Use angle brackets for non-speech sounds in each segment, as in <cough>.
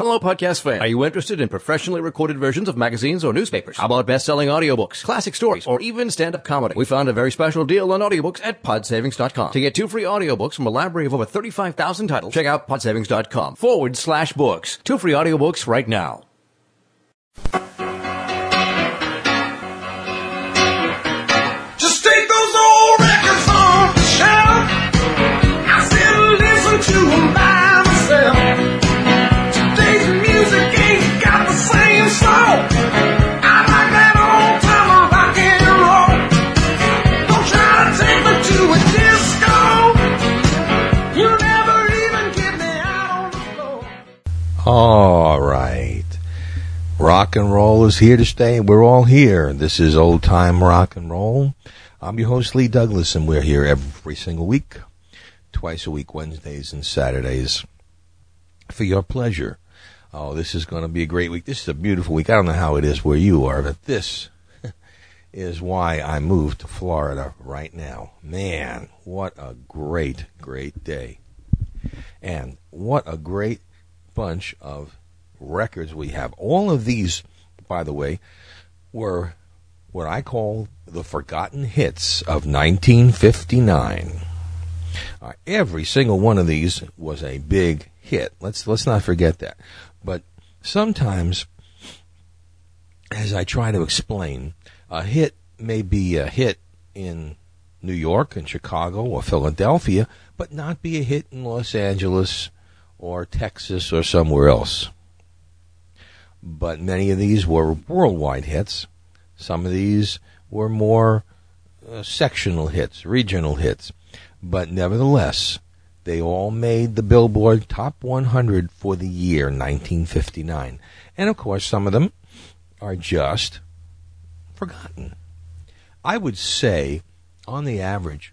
Hello, podcast fan. Are you interested in professionally recorded versions of magazines or newspapers? How about best-selling audiobooks, classic stories, or even stand-up comedy? We found a very special deal on audiobooks at podsavings.com. To get two free audiobooks from a library of over 35,000 titles, check out podsavings.com forward slash books. Two free audiobooks right now. All right. Rock and roll is here to stay. We're all here. This is old time rock and roll. I'm your host, Lee Douglas, and we're here every single week, twice a week, Wednesdays and Saturdays, for your pleasure. Oh, this is going to be a great week. This is a beautiful week. I don't know how it is where you are, but this <laughs> is why I moved to Florida right now. Man, what a great, great day. And what a great bunch of records we have. All of these, by the way, were what I call the forgotten hits of 1959. Uh, every single one of these was a big hit. Let's let's not forget that. But sometimes, as I try to explain, a hit may be a hit in New York and Chicago or Philadelphia, but not be a hit in Los Angeles or Texas or somewhere else. But many of these were worldwide hits. Some of these were more uh, sectional hits, regional hits. But nevertheless, they all made the Billboard Top 100 for the year 1959. And of course, some of them are just forgotten. I would say, on the average,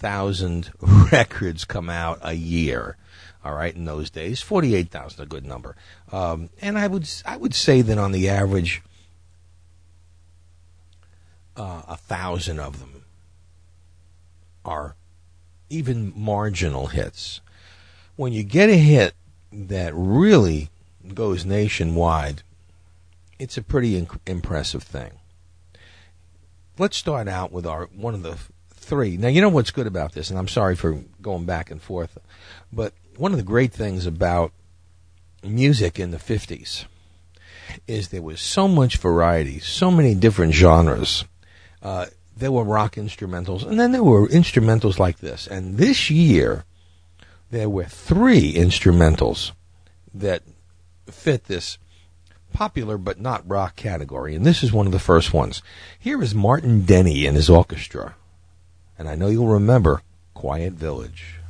48,000 <laughs> records come out a year. All right, in those days, 48,000 a good number. Um, and I would I would say that on the average, uh, a thousand of them are even marginal hits. When you get a hit that really goes nationwide, it's a pretty inc- impressive thing. Let's start out with our one of the three. Now, you know what's good about this, and I'm sorry for going back and forth, but one of the great things about music in the 50s is there was so much variety, so many different genres. Uh, there were rock instrumentals, and then there were instrumentals like this. And this year, there were three instrumentals that fit this popular but not rock category. And this is one of the first ones. Here is Martin Denny and his orchestra. And I know you'll remember Quiet Village.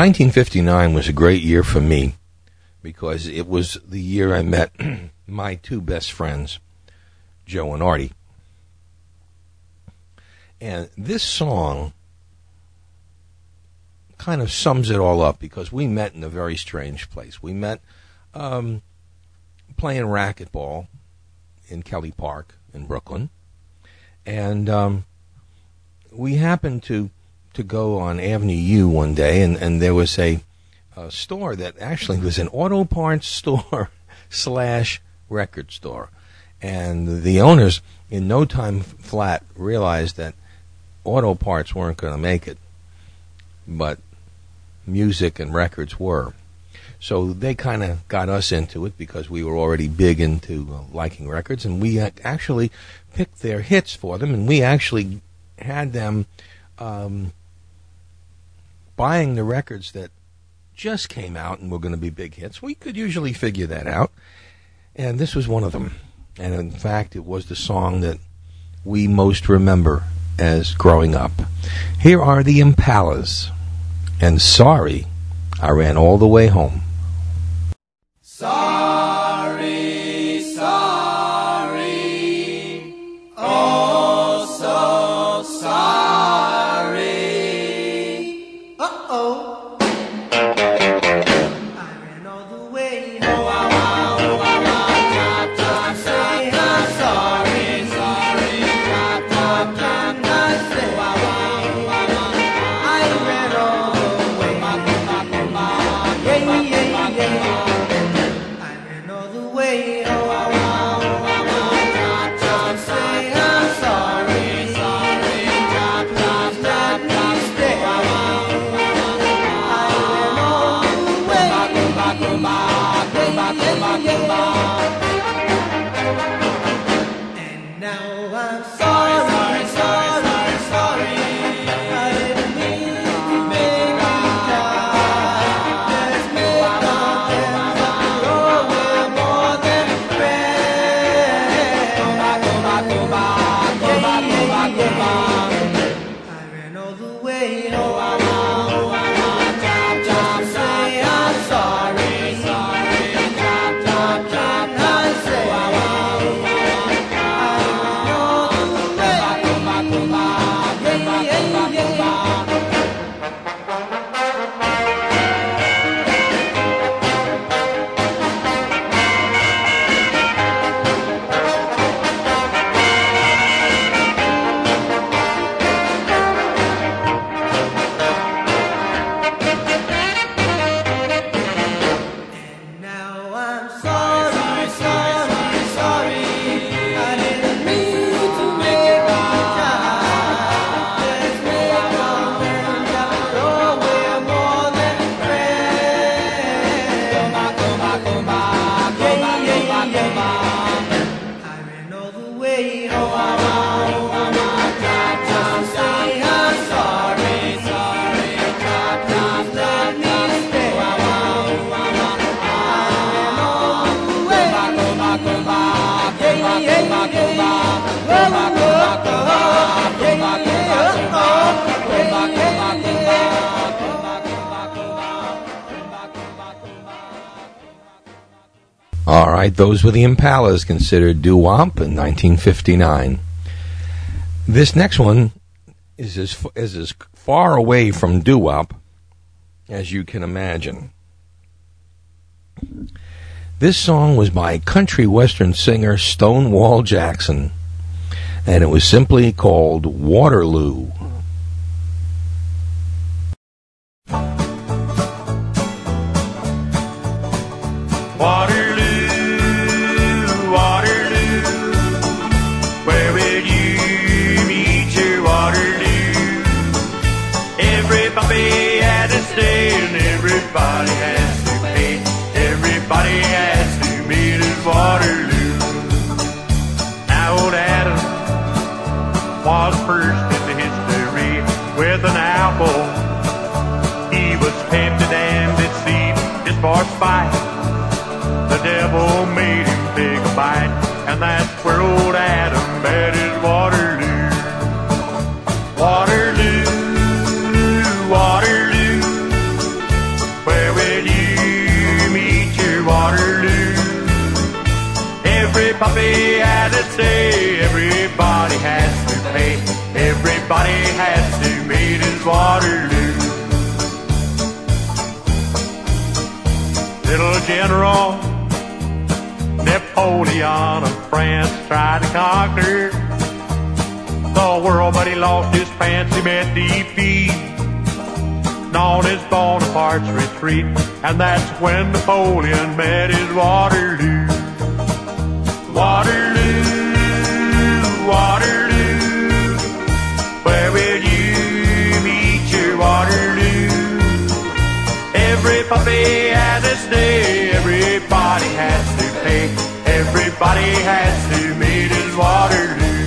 1959 was a great year for me because it was the year I met <clears throat> my two best friends, Joe and Artie. And this song kind of sums it all up because we met in a very strange place. We met um, playing racquetball in Kelly Park in Brooklyn, and um, we happened to to go on Avenue U one day, and, and there was a, a store that actually was an auto parts <laughs> store slash record store, and the owners in no time flat realized that auto parts weren't going to make it, but music and records were. So they kind of got us into it because we were already big into uh, liking records, and we ac- actually picked their hits for them, and we actually had them um, buying the records that just came out and were going to be big hits. We could usually figure that out, and this was one of them. And in fact, it was the song that we most remember as growing up. Here are the Impalas, and sorry, I ran all the way home. Sorry, right, those were the Impalas considered doo wop in 1959. This next one is as, is as far away from doo wop as you can imagine. This song was by country western singer Stonewall Jackson, and it was simply called. Waterloo, fight. The devil made him big a bite, and that's where old Adam met his Waterloo. Waterloo, Waterloo, where will you meet your Waterloo? Every puppy has its day, everybody has to pay, everybody has to meet his Waterloo. Little General Napoleon of France tried to conquer the world, but he lost his. He met defeat known as Bonaparte's retreat, and that's when Napoleon met his Waterloo. Waterloo, Waterloo, Every puppy has its day, everybody has to pay, everybody has to meet his Waterloo.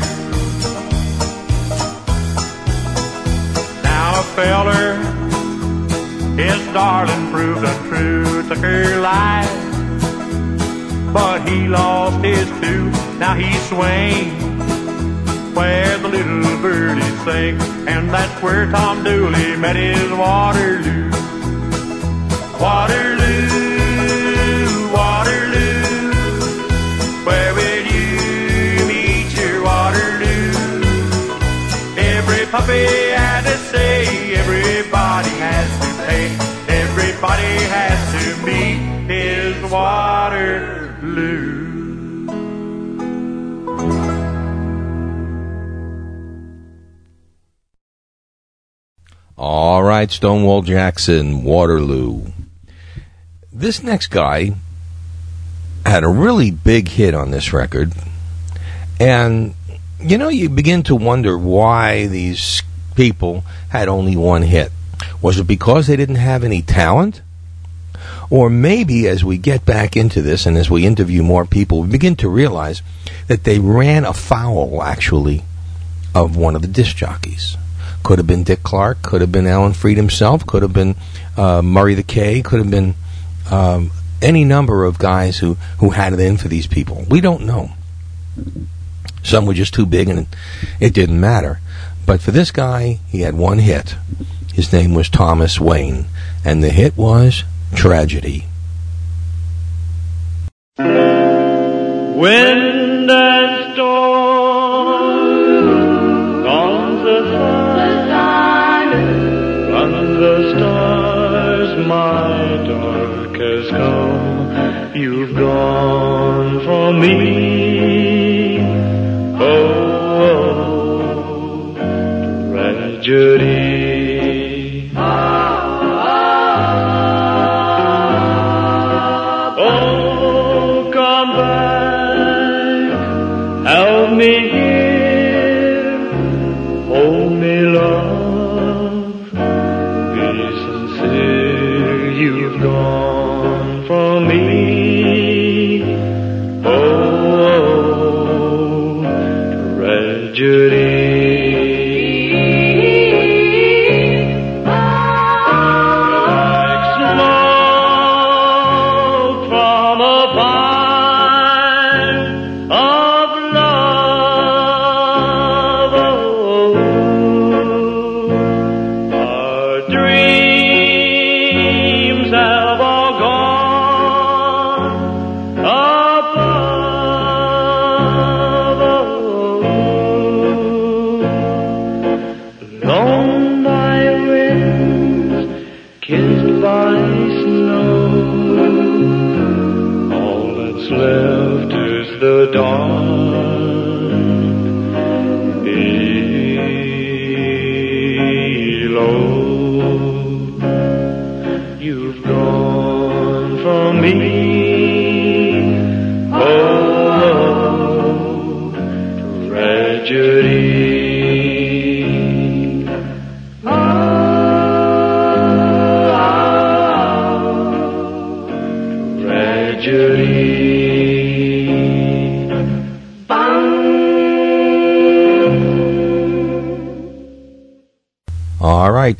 Now a feller, his darling proved untrue, took her life, but he lost his too. Now he swings where the little birdies sing, and that's where Tom Dooley met his Waterloo. Puppy had to say, everybody has to pay, everybody has to meet his Waterloo. All right, Stonewall Jackson, Waterloo. This next guy had a really big hit on this record. And, you know, you begin to wonder why these people had only one hit. Was it because they didn't have any talent? Or maybe as we get back into this and as we interview more people, we begin to realize that they ran afoul, actually, of one of the disc jockeys. Could have been Dick Clark, could have been Alan Freed himself, could have been uh, Murray the K, could have been um, any number of guys who, who had it in for these people. We don't know. Some were just too big and it didn't matter. But for this guy, he had one hit. His name was Thomas Wayne, and the hit was Tragedy. Wind and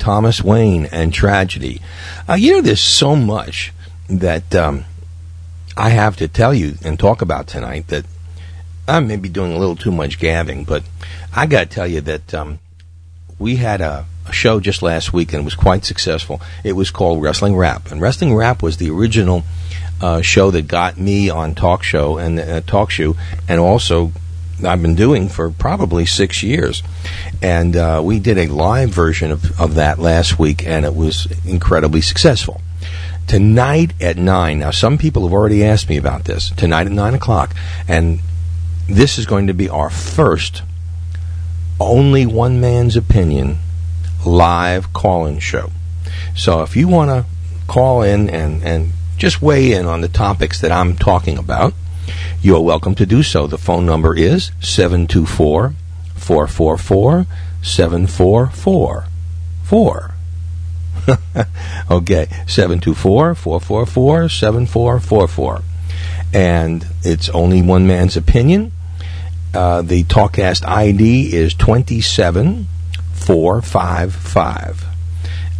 Thomas Wayne and Tragedy. Uh, you know, there's so much that um, I have to tell you and talk about tonight that I may be doing a little too much gabbing, but I got to tell you that um, we had a, a show just last week and it was quite successful. It was called Wrestling Rap, and Wrestling Rap was the original uh, show that got me on TalkShoe and uh, TalkShoe, and also I've been doing for probably six years. And uh, we did a live version of, of that last week, and it was incredibly successful. Tonight at 9, now some people have already asked me about this. Tonight at 9 o'clock, and this is going to be our first only one man's opinion live call in show. So if you want to call in and, and just weigh in on the topics that I'm talking about, you are welcome to do so. The phone number is 724 444 7444. <laughs> okay, 724 444 7444. And it's only one man's opinion. Uh, the TalkCast ID is 27455.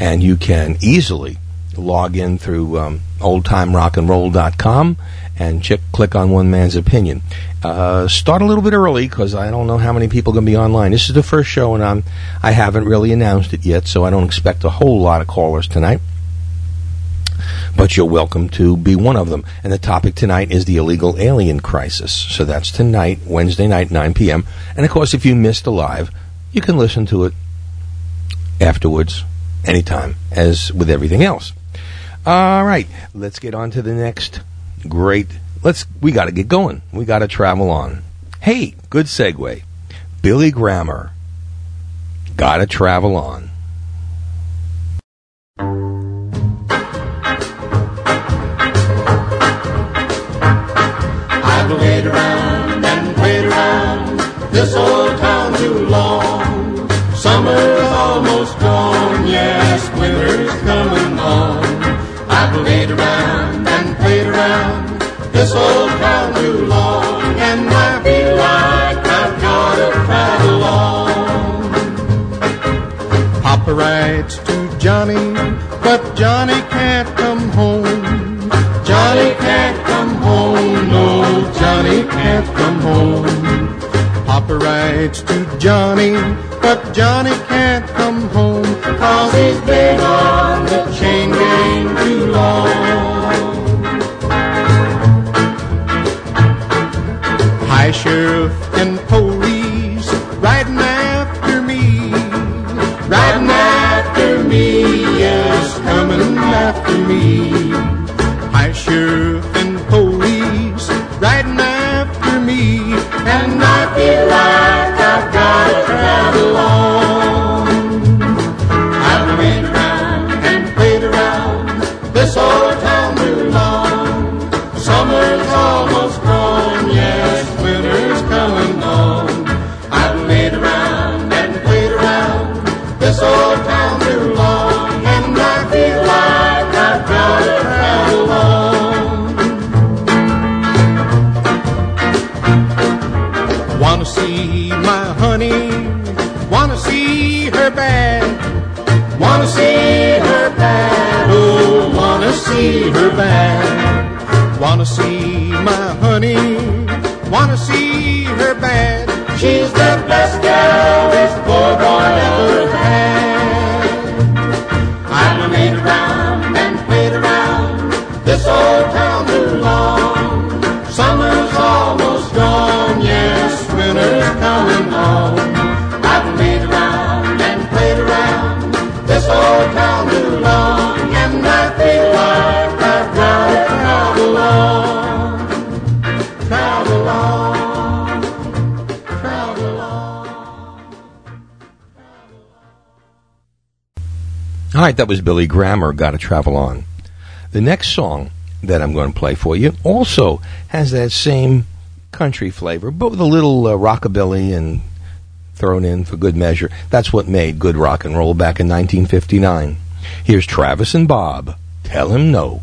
And you can easily log in through um, oldtimerockandroll.com and click on one man's opinion. Uh, start a little bit early because I don't know how many people are going to be online. This is the first show, and I'm I haven't really announced it yet, so I don't expect a whole lot of callers tonight. But you're welcome to be one of them. And the topic tonight is the illegal alien crisis. So that's tonight, Wednesday night, 9 p.m. And of course, if you missed a live, you can listen to it afterwards, anytime, as with everything else. All right, let's get on to the next great. Let's. We got to get going. We got to travel on. Hey, good segue. Billy Grammer. Got to travel on. I've played around and played around this old town too long. Summer's almost gone, yes, winter's coming on. I've played around this old town too long, and I feel like I've got to travel on. Papa writes to Johnny, but Johnny can't come home. Johnny can't come home, no, Johnny can't come home. Papa writes to Johnny, but Johnny can't come home, cause he's been on that was Billy Grammer, Got to Travel On. The next song that I'm going to play for you also has that same country flavor, but with a little uh, rockabilly and thrown in for good measure. That's what made good rock and roll back in 1959. Here's Travis and Bob. Tell him no.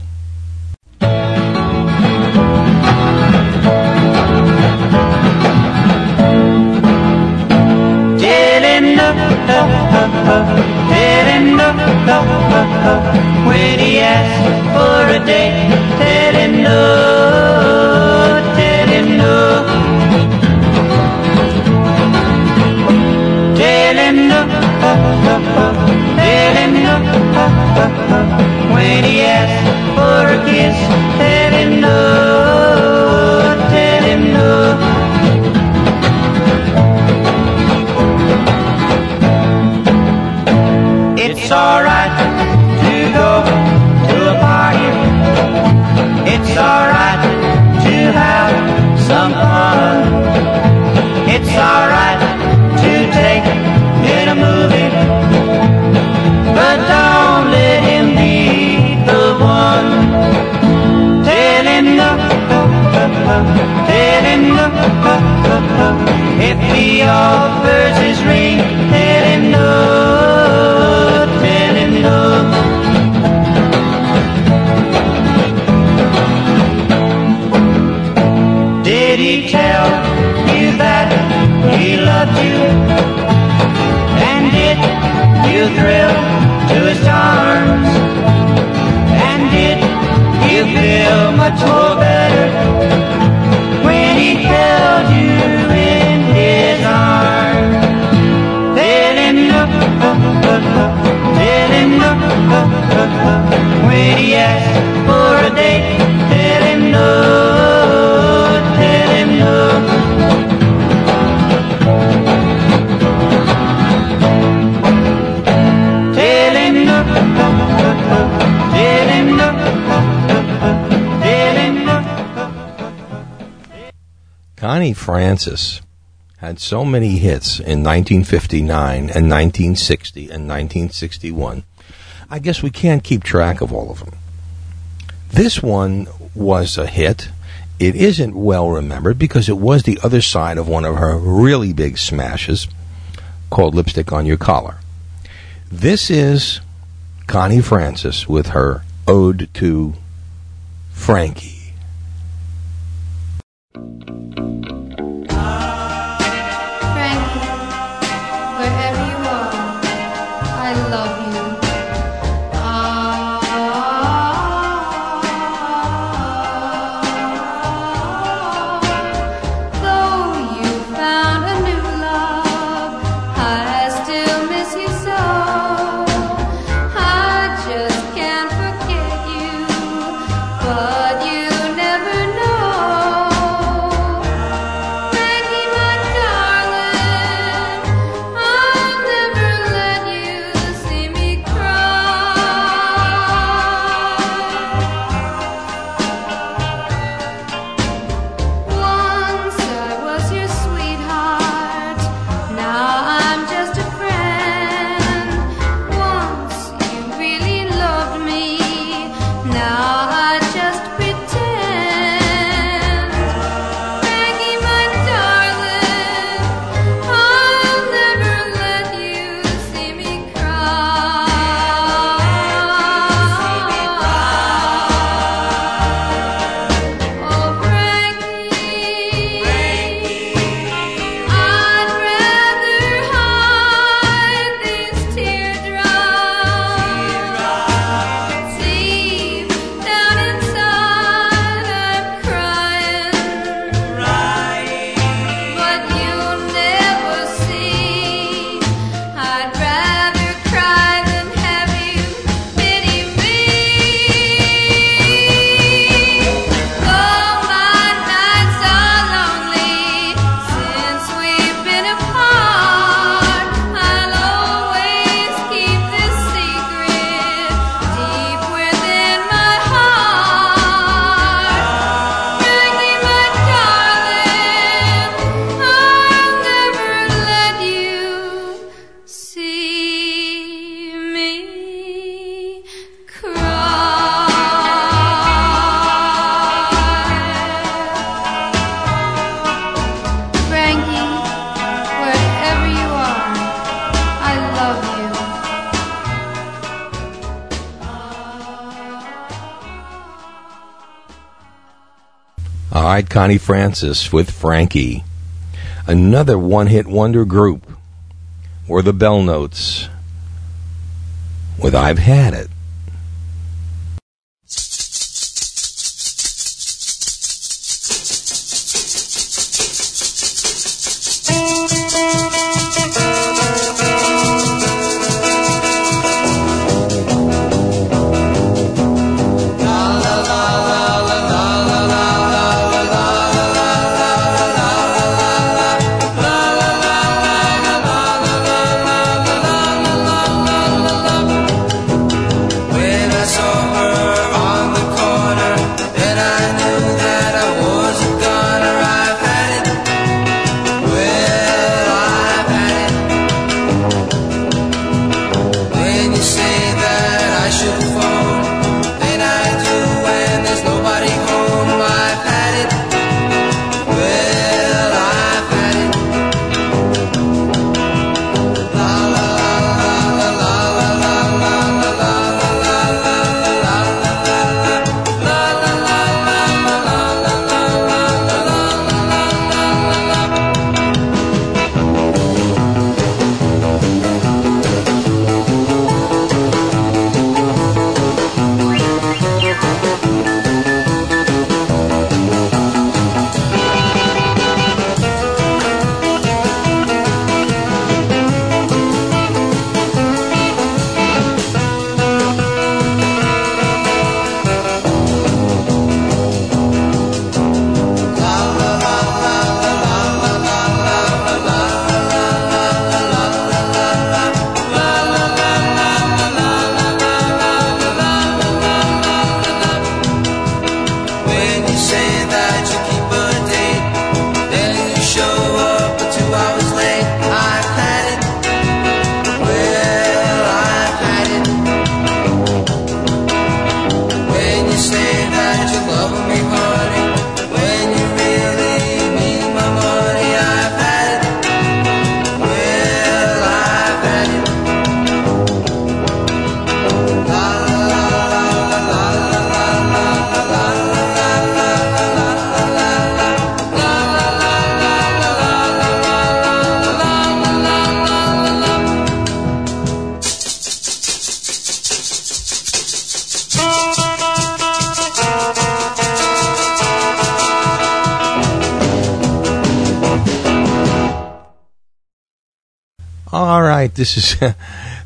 Francis had so many hits in 1959 and 1960 and 1961. I guess we can't keep track of all of them. This one was a hit. It isn't well remembered because it was the other side of one of her really big smashes called Lipstick on Your Collar. This is Connie Francis with her Ode to Frankie. Connie Francis with Frankie. Another one hit wonder group were the Bell Notes with I've Had It.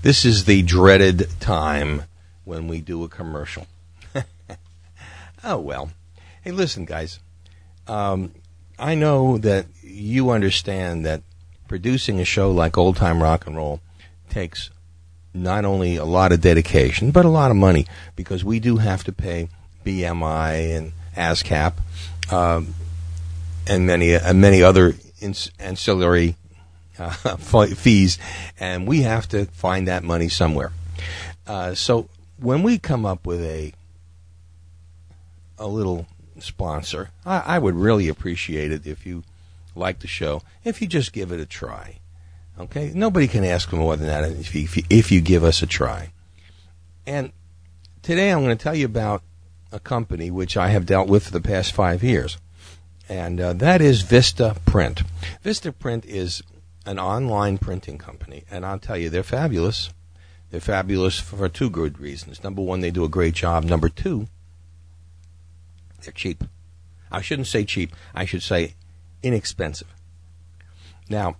This is the dreaded time when we do a commercial. <laughs> oh well. Hey, listen, guys. Um, I know that you understand that producing a show like Old Time Rock and Roll takes not only a lot of dedication but a lot of money because we do have to pay BMI and ASCAP um, and many and many other ancillary uh, <laughs> fees, and we have to find that money somewhere. Uh, so when we come up with a a little sponsor, I, I would really appreciate it if you like the show, if you just give it a try. Okay, nobody can ask for more than that if you, if you, if you give us a try. And today I'm going to tell you about a company which I have dealt with for the past five years, and uh, that is Vista Print. Vista Print is an online printing company, and I'll tell you, they're fabulous. They're fabulous for two good reasons. Number one, they do a great job. Number two, they're cheap. I shouldn't say cheap. I should say inexpensive. Now,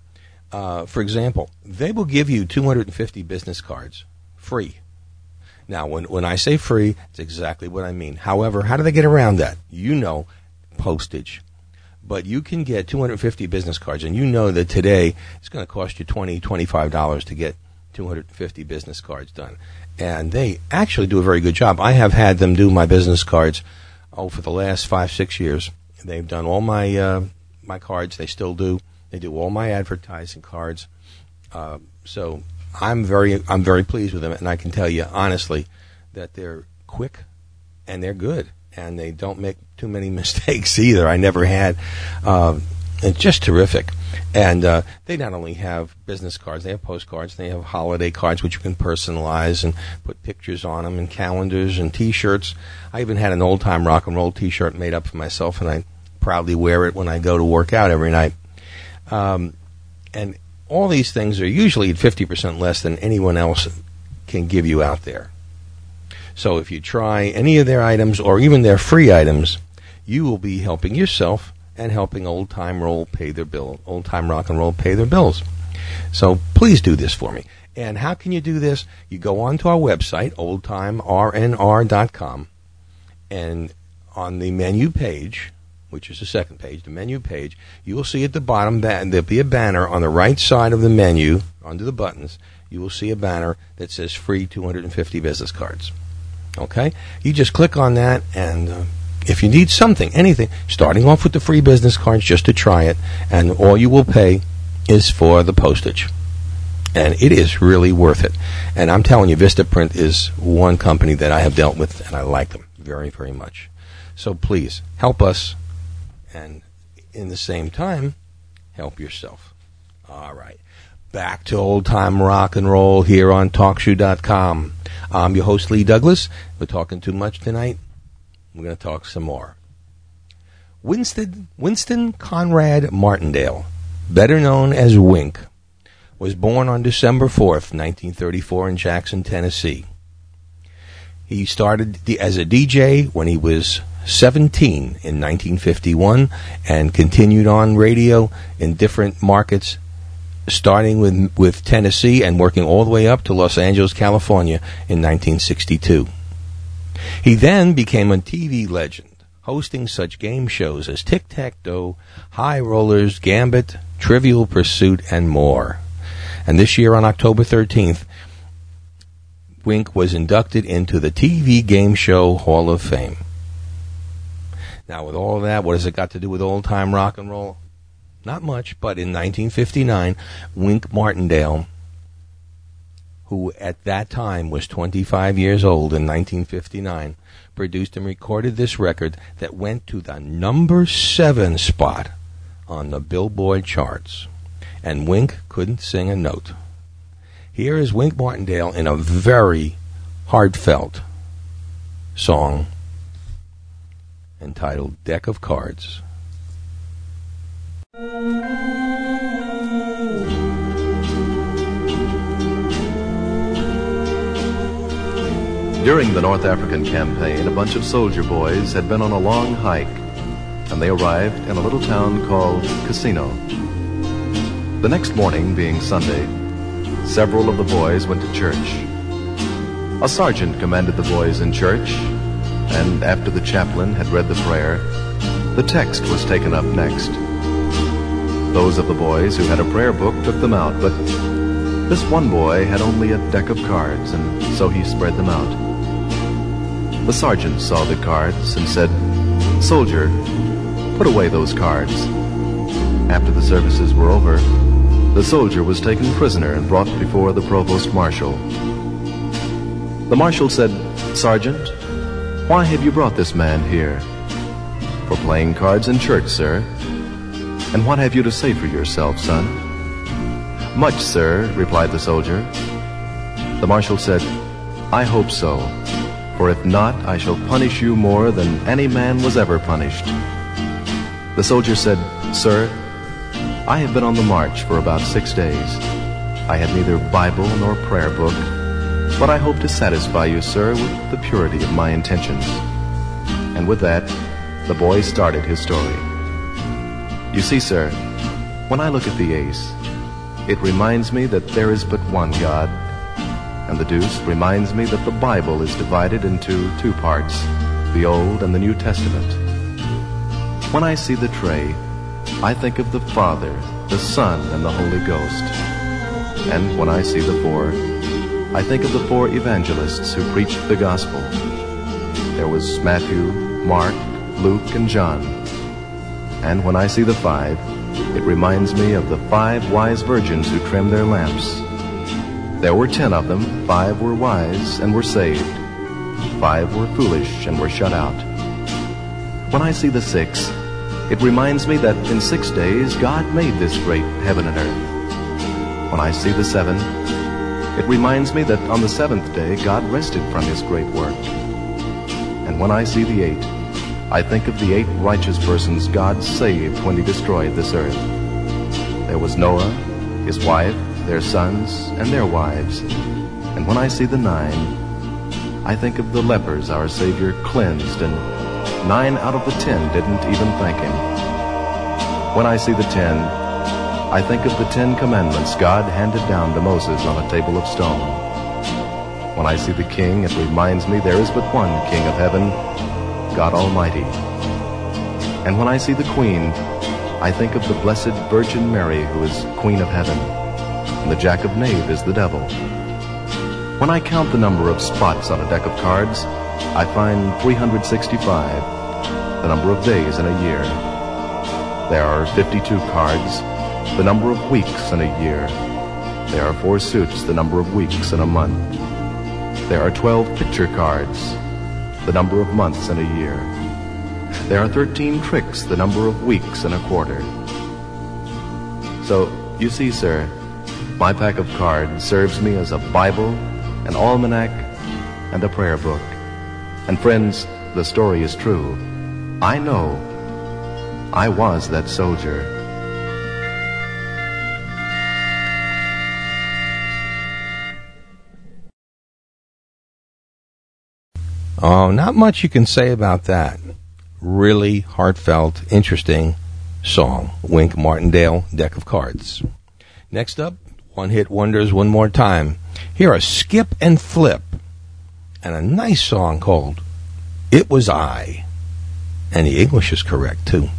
uh, for example, they will give you 250 business cards free. Now, when, when I say free, it's exactly what I mean. However, how do they get around that? You know, postage. But you can get 250 business cards, and you know that today it's going to cost you 20 $25 to get 250 business cards done. And they actually do a very good job. I have had them do my business cards, oh, for the last five, six years. They've done all my, uh, my cards. They still do. They do all my advertising cards. Uh, so I'm very I'm very pleased with them, and I can tell you honestly that they're quick and they're good, and they don't make too many <laughs> mistakes either. I never had. Uh, it's just terrific. And uh, they not only have business cards, they have postcards, they have holiday cards which you can personalize and put pictures on them, and calendars and T-shirts. I even had an old time rock and roll T-shirt made up for myself, and I proudly wear it when I go to work out every night. Um, and all these things are usually at 50% less than anyone else can give you out there. So if you try any of their items or even their free items, you will be helping yourself and helping old time roll pay their bill, old time rock and roll pay their bills. So please do this for me. And how can you do this? You go onto our website, oldtimernr.com, and on the menu page, which is the second page, the menu page, you will see at the bottom that there'll be a banner on the right side of the menu, under the buttons, you will see a banner that says free 250 business cards. Okay? You just click on that, and uh, if you need something, anything, starting off with the free business cards just to try it, and all you will pay is for the postage. And it is really worth it. And I'm telling you, Vistaprint is one company that I have dealt with, and I like them very, very much. So please help us, and in the same time, help yourself. All right. Back to old time rock and roll here on TalkShoe.com. I'm your host, Lee Douglas. We're talking too much tonight. We're going to talk some more. Winston, Winston Conrad Martindale, better known as Wink, was born on December 4th, 1934, in Jackson, Tennessee. He started as a DJ when he was 17 in 1951 and continued on radio in different markets, starting with, with Tennessee and working all the way up to Los Angeles, California in 1962. He then became a TV legend, hosting such game shows as Tic Tac Toe, High Rollers, Gambit, Trivial Pursuit, and more. And this year on October 13th, Wink was inducted into the TV Game Show Hall of Fame. Now, with all that, what has it got to do with old time rock and roll? Not much, but in 1959, Wink Martindale, who at that time was 25 years old in 1959, produced and recorded this record that went to the number seven spot on the Billboard charts. And Wink couldn't sing a note. Here is Wink Martindale in a very heartfelt song entitled Deck of Cards. During the North African campaign, a bunch of soldier boys had been on a long hike, and they arrived in a little town called Casino. The next morning, being Sunday, several of the boys went to church. A sergeant commanded the boys in church, and after the chaplain had read the prayer, the text was taken up next. Those of the boys who had a prayer book took them out, but this one boy had only a deck of cards, and so he spread them out. The sergeant saw the cards and said, Soldier, put away those cards. After the services were over, the soldier was taken prisoner and brought before the provost marshal. The marshal said, Sergeant, why have you brought this man here? For playing cards in church, sir. And what have you to say for yourself, son? Much, sir, replied the soldier. The marshal said, I hope so, for if not, I shall punish you more than any man was ever punished. The soldier said, Sir, I have been on the march for about six days. I had neither Bible nor prayer book, but I hope to satisfy you, sir, with the purity of my intentions. And with that, the boy started his story. You see, sir, when I look at the ace, it reminds me that there is but one God, and the deuce reminds me that the Bible is divided into two parts, the Old and the New Testament. When I see the tray, I think of the Father, the Son, and the Holy Ghost. And when I see the four, I think of the four evangelists who preached the gospel. There was Matthew, Mark, Luke, and John. And when I see the five, it reminds me of the five wise virgins who trimmed their lamps. There were ten of them, five were wise and were saved, five were foolish and were shut out. When I see the six, it reminds me that in six days God made this great heaven and earth. When I see the seven, it reminds me that on the seventh day God rested from his great work. And when I see the eight, I think of the eight righteous persons God saved when he destroyed this earth. There was Noah, his wife, their sons, and their wives. And when I see the nine, I think of the lepers our Savior cleansed, and nine out of the ten didn't even thank him. When I see the ten, I think of the Ten Commandments God handed down to Moses on a table of stone. When I see the King, it reminds me there is but one King of heaven, God Almighty. And when I see the Queen, I think of the Blessed Virgin Mary, who is Queen of heaven, and the Jack of Knave is the devil. When I count the number of spots on a deck of cards, I find 365, the number of days in a year. There are 52 cards, the number of weeks in a year. There are four suits, the number of weeks in a month. There are 12 picture cards, the number of months in a year. There are 13 tricks, the number of weeks in a quarter. So, you see, sir, my pack of cards serves me as a Bible, an almanac, and a prayer book. And friends, the story is true. I know. I was that soldier. Oh, not much you can say about that. Really heartfelt, interesting song. Wink Martindale, Deck of Cards. Next up, One Hit Wonders one more time. Here are Skip and Flip and a nice song called It Was I. And the English is correct, too.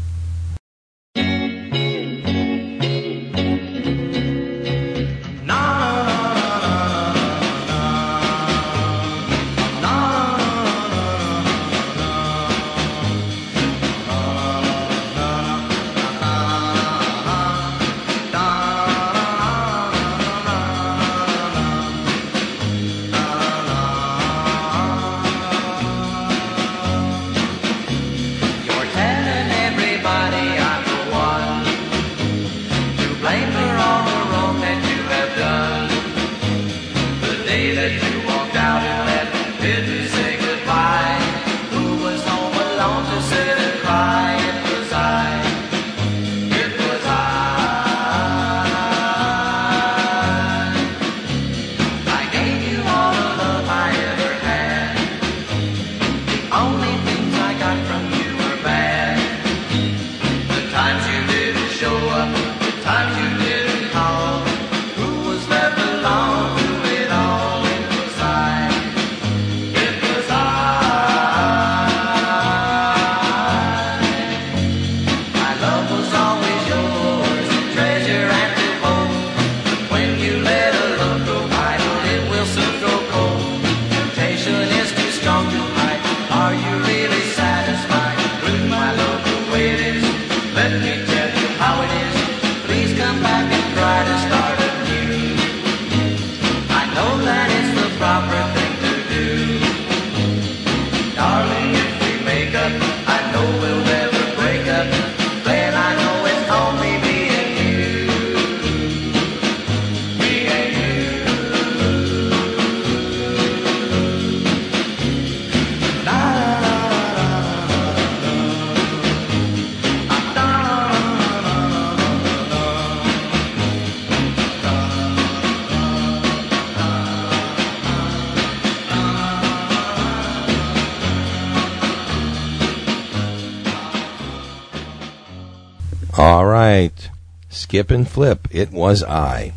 Skip and flip. It was I.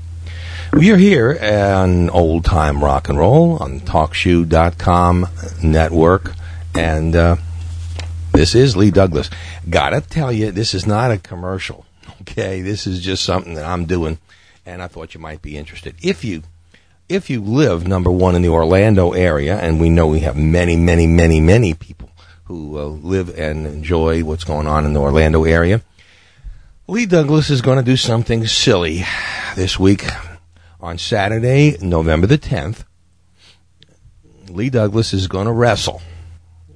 We are here on Old Time Rock and Roll on TalkShoe.com network. And uh, this is Lee Douglas. Gotta tell you, this is not a commercial. <laughs> Okay, this is just something that I'm doing, and I thought you might be interested. If you if you live number one in the Orlando area, and we know we have many, many, many, many people who uh, live and enjoy what's going on in the Orlando area, Lee Douglas is going to do something silly this week on Saturday, November the 10th. Lee Douglas is going to wrestle,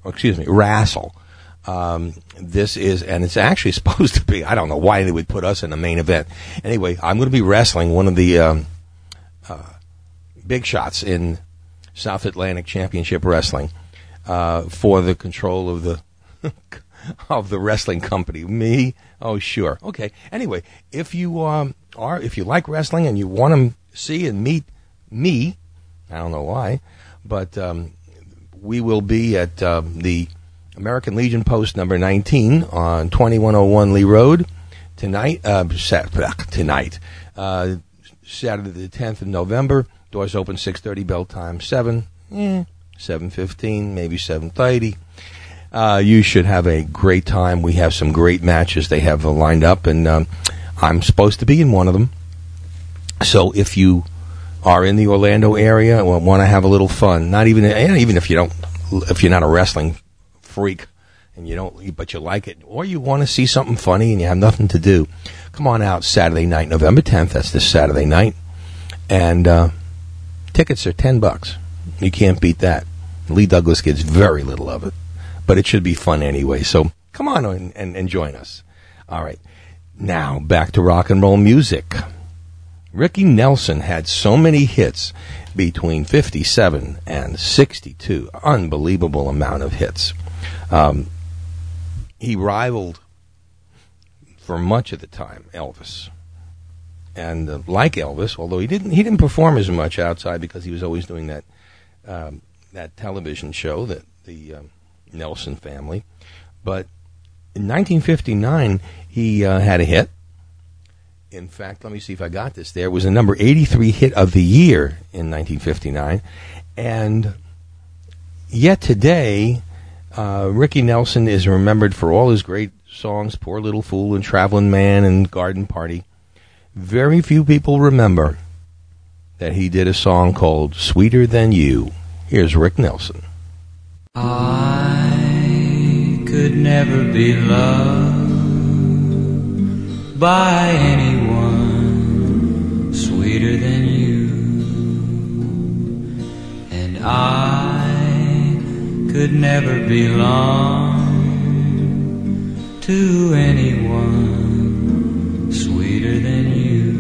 or excuse me, wrestle. Um, this is, and it's actually <laughs> supposed to be. I don't know why they would put us in the main event. Anyway, I'm going to be wrestling one of the um, uh, big shots in South Atlantic Championship Wrestling uh, for the control of the <laughs> of the wrestling company. Me? Oh, sure. Okay. Anyway, if you um, are if you like wrestling and you want to see and meet me, I don't know why, but um, we will be at um, the American Legion Post number 19 on 2101 Lee Road tonight. Uh, tonight, uh, Saturday the 10th of November. Doors open 6:30. Bell time 7. Eh, 7:15, maybe 7:30. Uh, you should have a great time. We have some great matches they have lined up, and um, I'm supposed to be in one of them. So if you are in the Orlando area and want to have a little fun, not even and even if you don't, if you're not a wrestling freak and you don't, but you like it, or you want to see something funny and you have nothing to do, come on out Saturday night, November 10th. That's this Saturday night, and uh, tickets are ten bucks. You can't beat that. Lee Douglas gets very little of it, but it should be fun anyway. So come on and, and, and join us. All right, now back to rock and roll music. Ricky Nelson had so many hits between 57 and 62. Unbelievable amount of hits. Um, he rivaled for much of the time Elvis. And uh, like Elvis, although he didn't he didn't perform as much outside because he was always doing that um, that television show that the um, Nelson family. But in 1959, he uh, had a hit. In fact, let me see if I got this. There was a number 83 hit of the year in 1959, and yet today, uh, Ricky Nelson is remembered for all his great songs, "Poor Little Fool" and "Traveling Man" and "Garden Party." Very few people remember that he did a song called "Sweeter Than You." Here's Rick Nelson. I could never be loved by anyone sweeter than you, and I could never belong to anyone sweeter than you.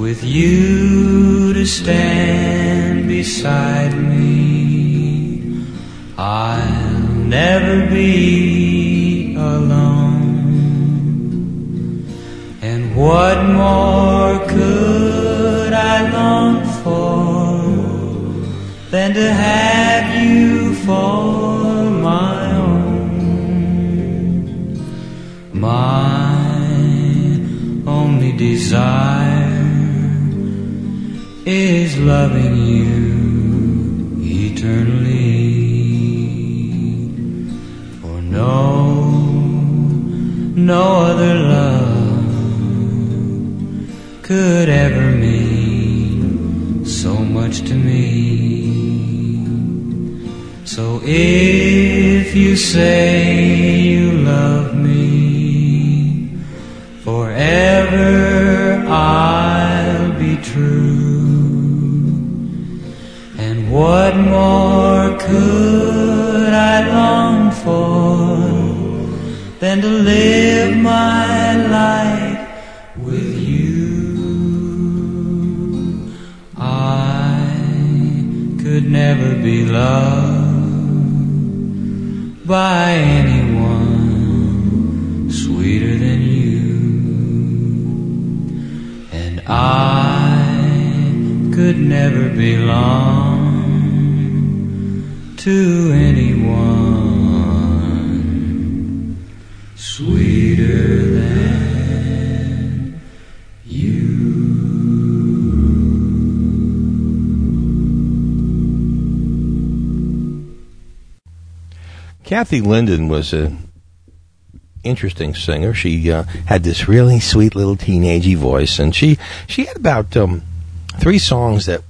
With you to stand beside I'll never be alone. And what more could I long for than to have you for my own? My only desire is loving you eternally. No other love could ever mean so much to me. So if you say you love me, forever I'll be true. And what more could I long than to live my life with you? I could never be loved by anyone sweeter than you. And I could never belong to anyone sweeter than you. Kathy Linden was an interesting singer. She uh, had this really sweet little teenagey voice, and she she had about um, three songs that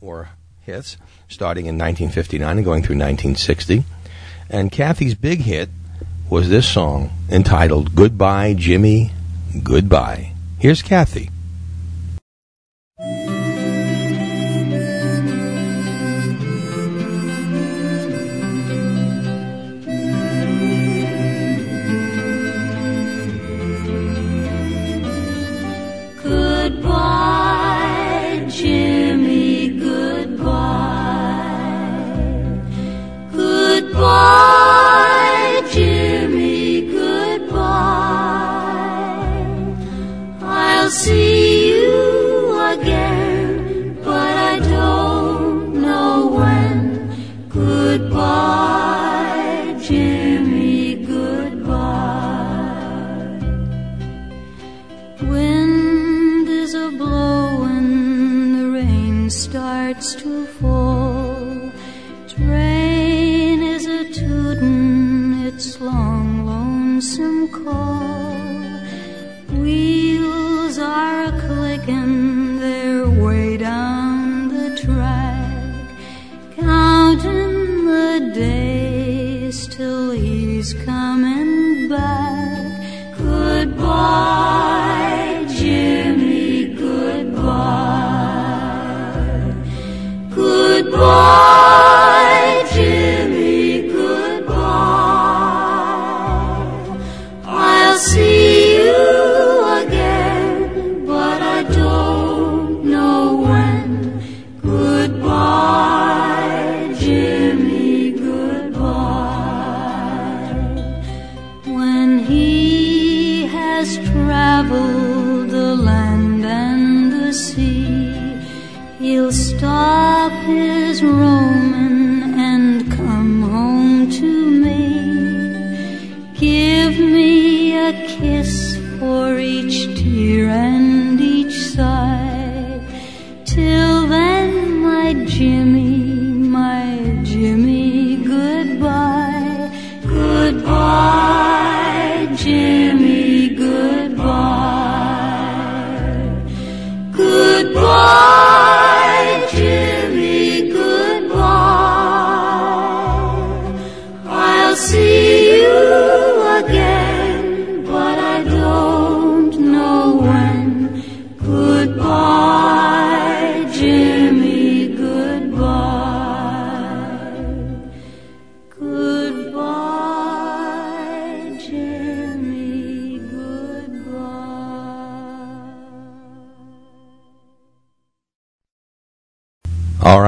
were hits, starting in 1959 and going through 1960. And Kathy's big hit was this song entitled "Goodbye, Jimmy, Goodbye." Here's Kathy. Goodbye, Jimmy, goodbye. Goodbye,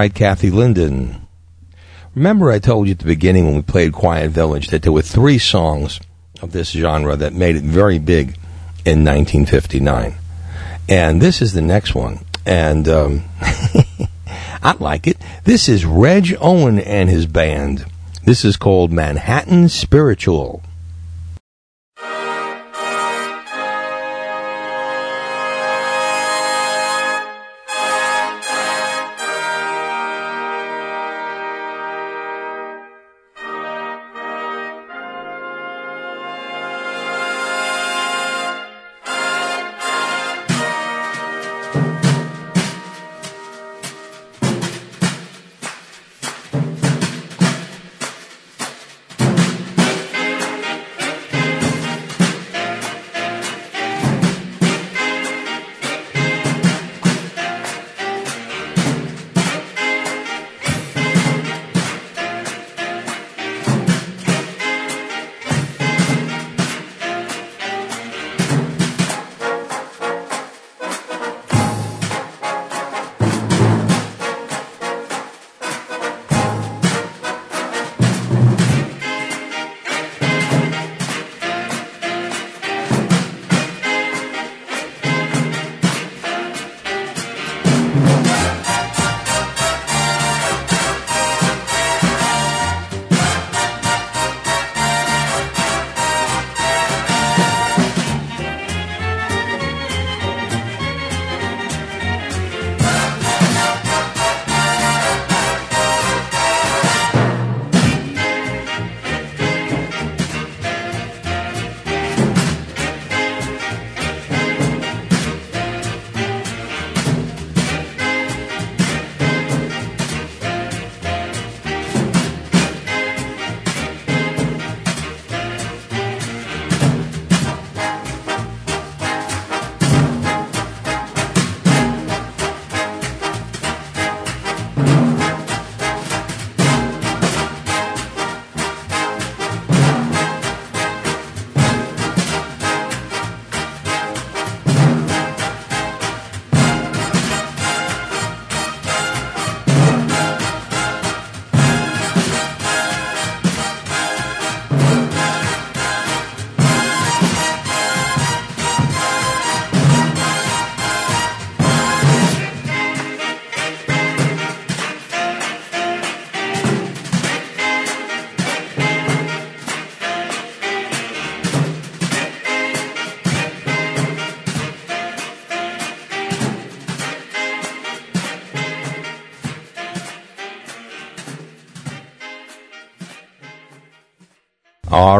goodbye. Kathy Linden. Remember, I told you at the beginning when we played Quiet Village that there were three songs of this genre that made it very big in 1959. And this is the next one. And um, <laughs> I like it. This is Reg Owen and his band. This is called Manhattan Spiritual.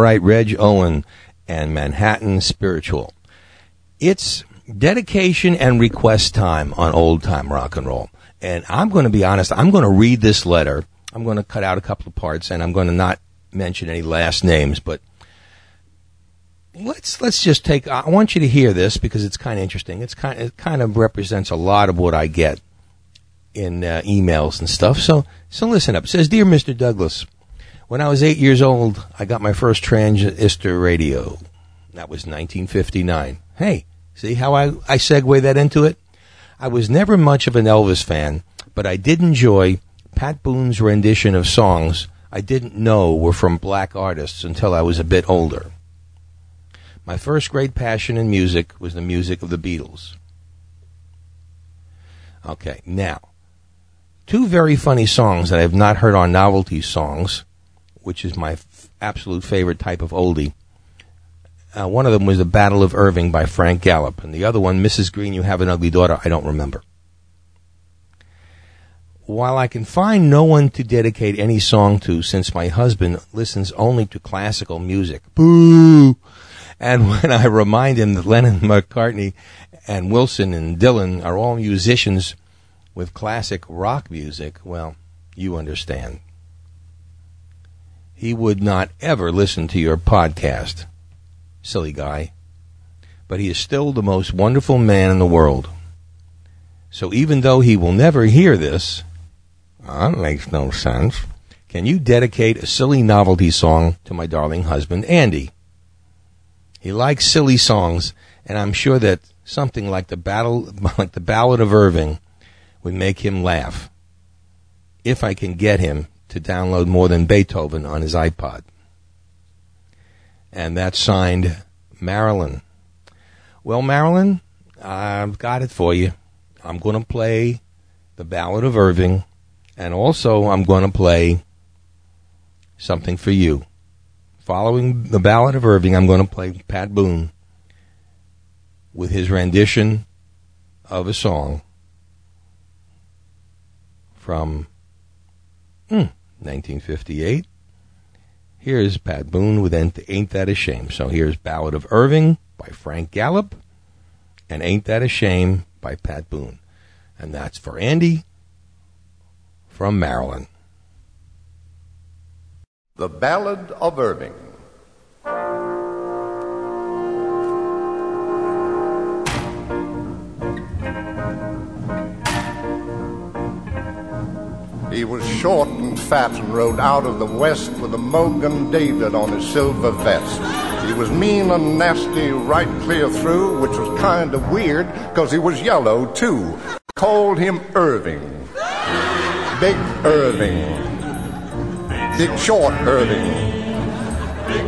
Right, Reg Owen and Manhattan Spiritual. It's dedication and request time on old time rock and roll. And I'm going to be honest, I'm going to read this letter. I'm going to cut out a couple of parts and I'm going to not mention any last names, but let's let's just take I want you to hear this because it's kind of interesting. It's kind it kind of represents a lot of what I get in uh, emails and stuff. So so listen up. It says, "Dear Mr. Douglas, when I was 8 years old, I got my first transistor radio. That was 1959. Hey, see how I I segue that into it? I was never much of an Elvis fan, but I did enjoy Pat Boone's rendition of songs I didn't know were from black artists until I was a bit older. My first great passion in music was the music of the Beatles. Okay, now, two very funny songs that I have not heard on novelty songs, which is my f- absolute favorite type of oldie. Uh, one of them was The Battle of Irving by Frank Gallop, and the other one, Mrs. Green, You Have an Ugly Daughter, I don't remember. While I can find no one to dedicate any song to since my husband listens only to classical music, boo! And <laughs> when I remind him that Lennon, McCartney, and Wilson and Dylan are all musicians with classic rock music, well, you understand. He would not ever listen to your podcast. Silly guy. But he is still the most wonderful man in the world. So even though he will never hear this, ah, that makes no sense. Can you dedicate a silly novelty song to my darling husband, Andy? He likes silly songs, and I'm sure that something like the battle, <laughs> like the Ballad of Irving, would make him laugh. If I can get him to download more than Beethoven on his iPod. And that's signed Marilyn. Well, Marilyn, I've got it for you. I'm going to play the Ballad of Irving, and also I'm going to play something for you. Following the Ballad of Irving, I'm going to play Pat Boone with his rendition of a song from hmm, 1958. Here's Pat Boone with Ain't That a Shame. So here's Ballad of Irving by Frank Gallop and Ain't That a Shame by Pat Boone. And that's for Andy from Maryland. The Ballad of Irving. He was short and fat and rode out of the west with a Mogen David on his silver vest. He was mean and nasty right clear through, which was kind of weird because he was yellow too. Called him Irving. Big Irving. Big Short Irving.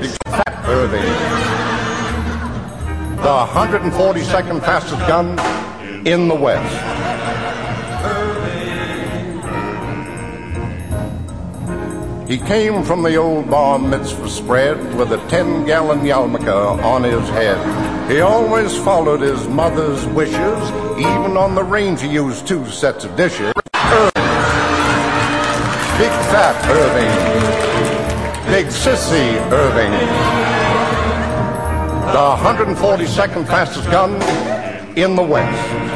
Big Fat Irving. The 142nd fastest gun in the West. He came from the old bar mitzvah spread with a 10 gallon yarmulke on his head. He always followed his mother's wishes, even on the range he used two sets of dishes. Big fat Irving. Big sissy Irving. The 142nd fastest gun in the West.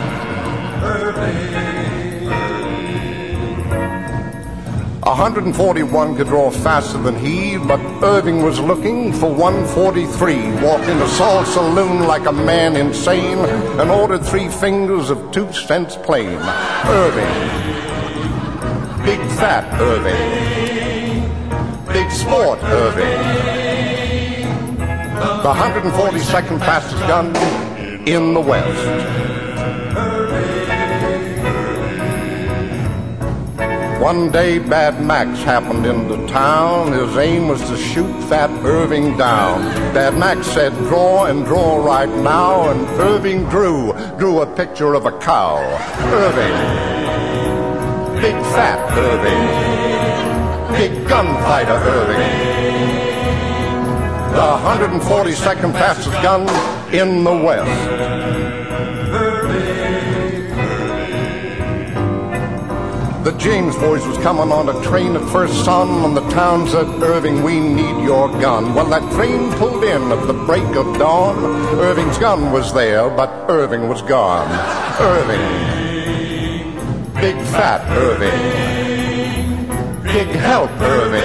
141 could draw faster than he, but Irving was looking for 143. Walked into Saul's saloon like a man insane and ordered three fingers of two cents plain. Irving. Big fat Irving. Big sport Irving. The 142nd fastest gun in the West. One day, Bad Max happened in the town. His aim was to shoot Fat Irving down. Bad Max said, draw and draw right now. And Irving drew, drew a picture of a cow. Irving. Big Fat Irving. Big gunfighter Irving. The 142nd fastest gun in the West. James boys was coming on a train at first sun, and the town said, Irving, we need your gun. Well, that train pulled in at the break of dawn. Irving's gun was there, but Irving was gone. Irving. Big fat Irving. Big help Irving.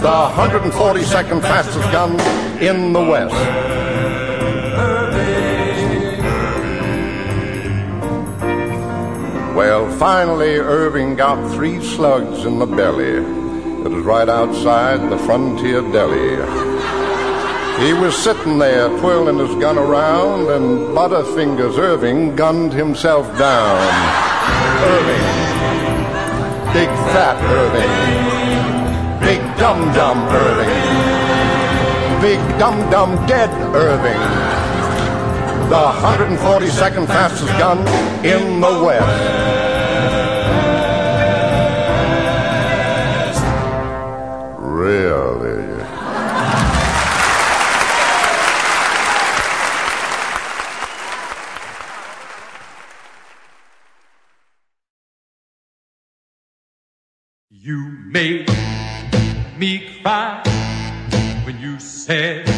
The 142nd fastest gun in the West. Well, finally, Irving got three slugs in the belly. It was right outside the frontier deli. He was sitting there twirling his gun around, and Butterfingers Irving gunned himself down. Irving. Big fat Irving. Big dum dum Irving. Big dum dum dead Irving the 142nd fastest gun in the West. Really? You made me cry when you said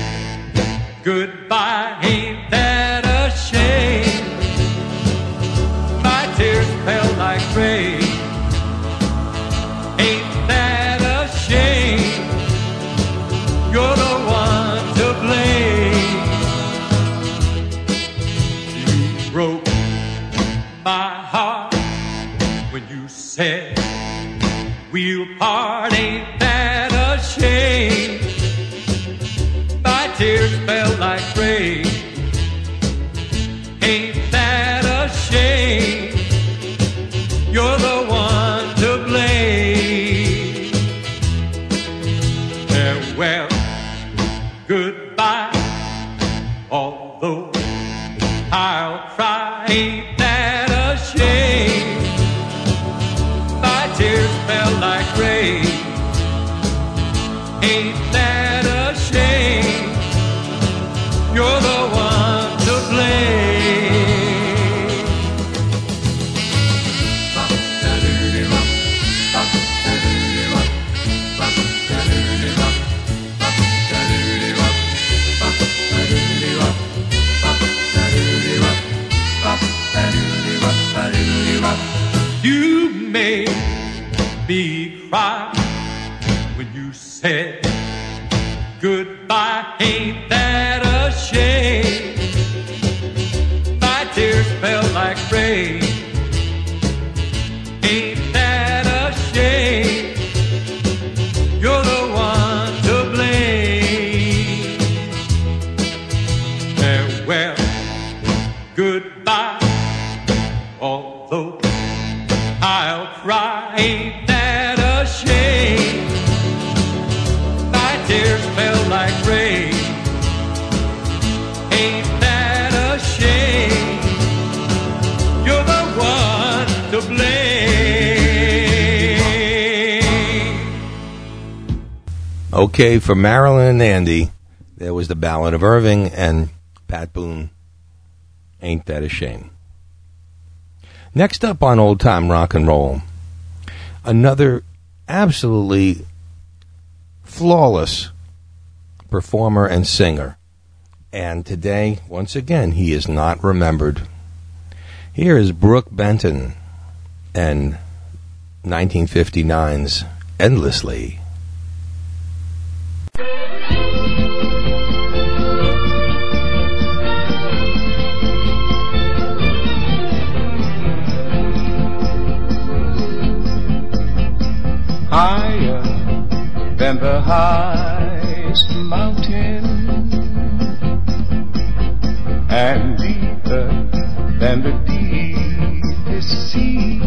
Okay, for Marilyn and Andy, there was the Ballad of Irving and Pat Boone. Ain't that a shame? Next up on Old Time Rock and Roll, another absolutely flawless performer and singer. And today, once again, he is not remembered. Here is Brook Benton and 1959's Endlessly. Than the highest mountain and deeper than the deepest sea.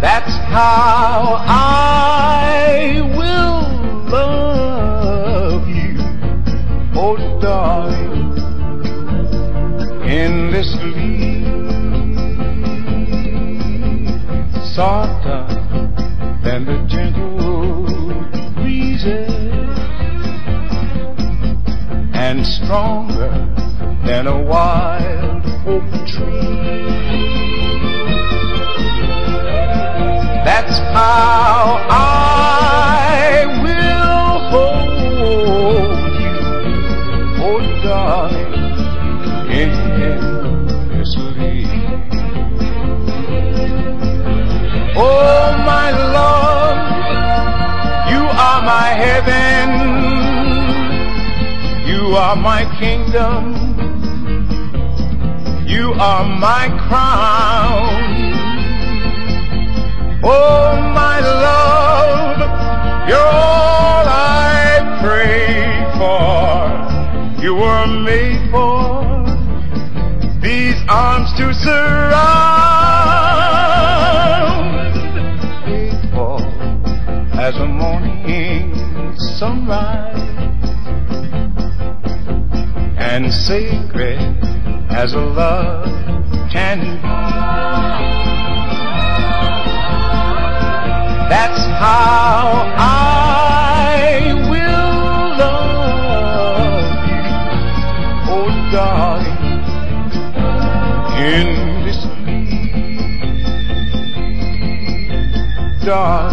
That's how I will love you, oh darling, endlessly. softer stronger than a wild oak tree. That's how I will hold you, oh darling, endlessly. Oh my love, you are my heaven, you are my kingdom, you are my crown. Oh, my love, you're all I pray for. You were made for these arms to surround. Faithful as a morning sunrise, and sacred as a love can be. That's how I will love you, oh darling, endlessly, darling,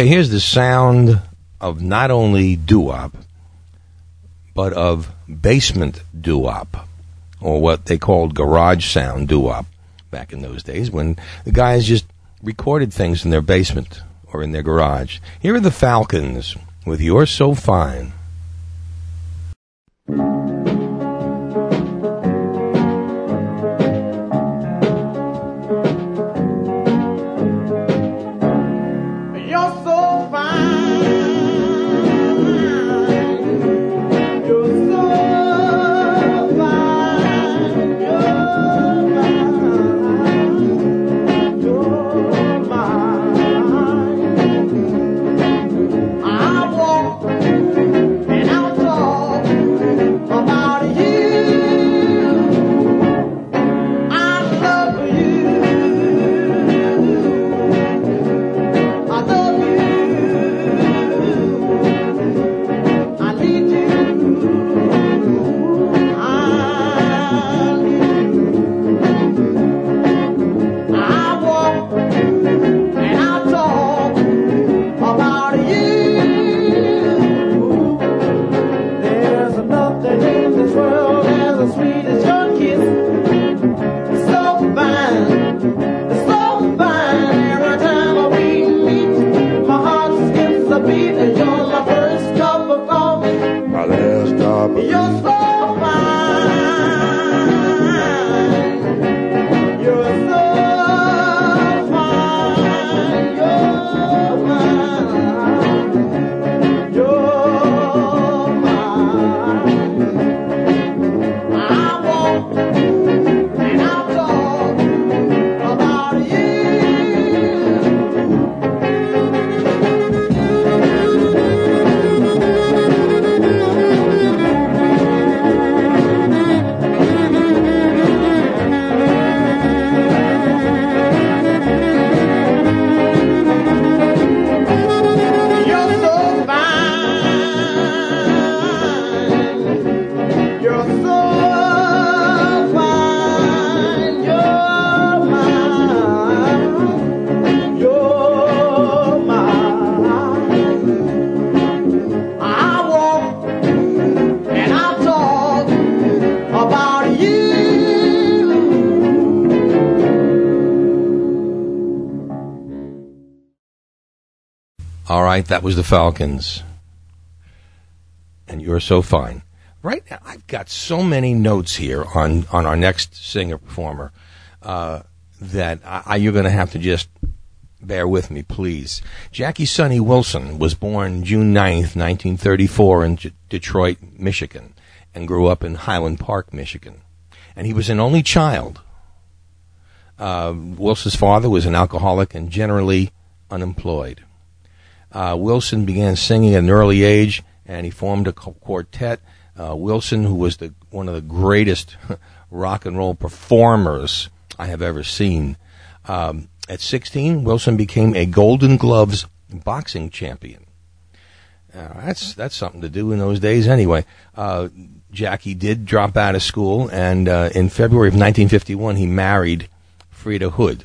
Okay, here's the sound of not only doo-wop, but of basement doo-wop, or what they called garage sound doo-wop back in those days when the guys just recorded things in their basement or in their garage. Here are the Falcons with You're So Fine. That was the Falcons. And you're so fine. Right now, I've got so many notes here on, on our next singer performer uh, that I, you're going to have to just bear with me, please. Jackie Sonny Wilson was born June 9th, 1934, in J- Detroit, Michigan, and grew up in Highland Park, Michigan. And he was an only child. Uh, Wilson's father was an alcoholic and generally unemployed. Uh, Wilson began singing at an early age, and he formed a quartet. Uh, Wilson, who was the one of the greatest <laughs> rock and roll performers I have ever seen, um, At 16, Wilson became a Golden Gloves boxing champion. Uh, that's that's something to do in those days, anyway. Uh, Jackie did drop out of school, and uh, in February of 1951, he married Freda Hood.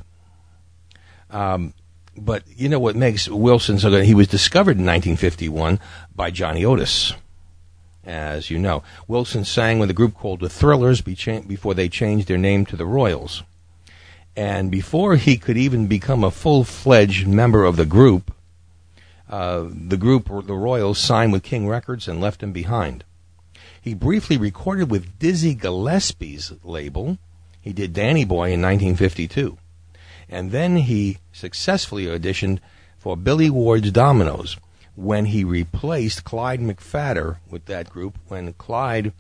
Um, but you know what makes Wilson so good? He was discovered in 1951 by Johnny Otis, as you know. Wilson sang with a group called the Thrillers before they changed their name to the Royals. And before he could even become a full fledged member of the group, uh, the group, the Royals, signed with King Records and left him behind. He briefly recorded with Dizzy Gillespie's label. He did Danny Boy in 1952. And then he successfully auditioned for Billy Ward's Dominoes when he replaced Clyde McPhatter with that group when Clyde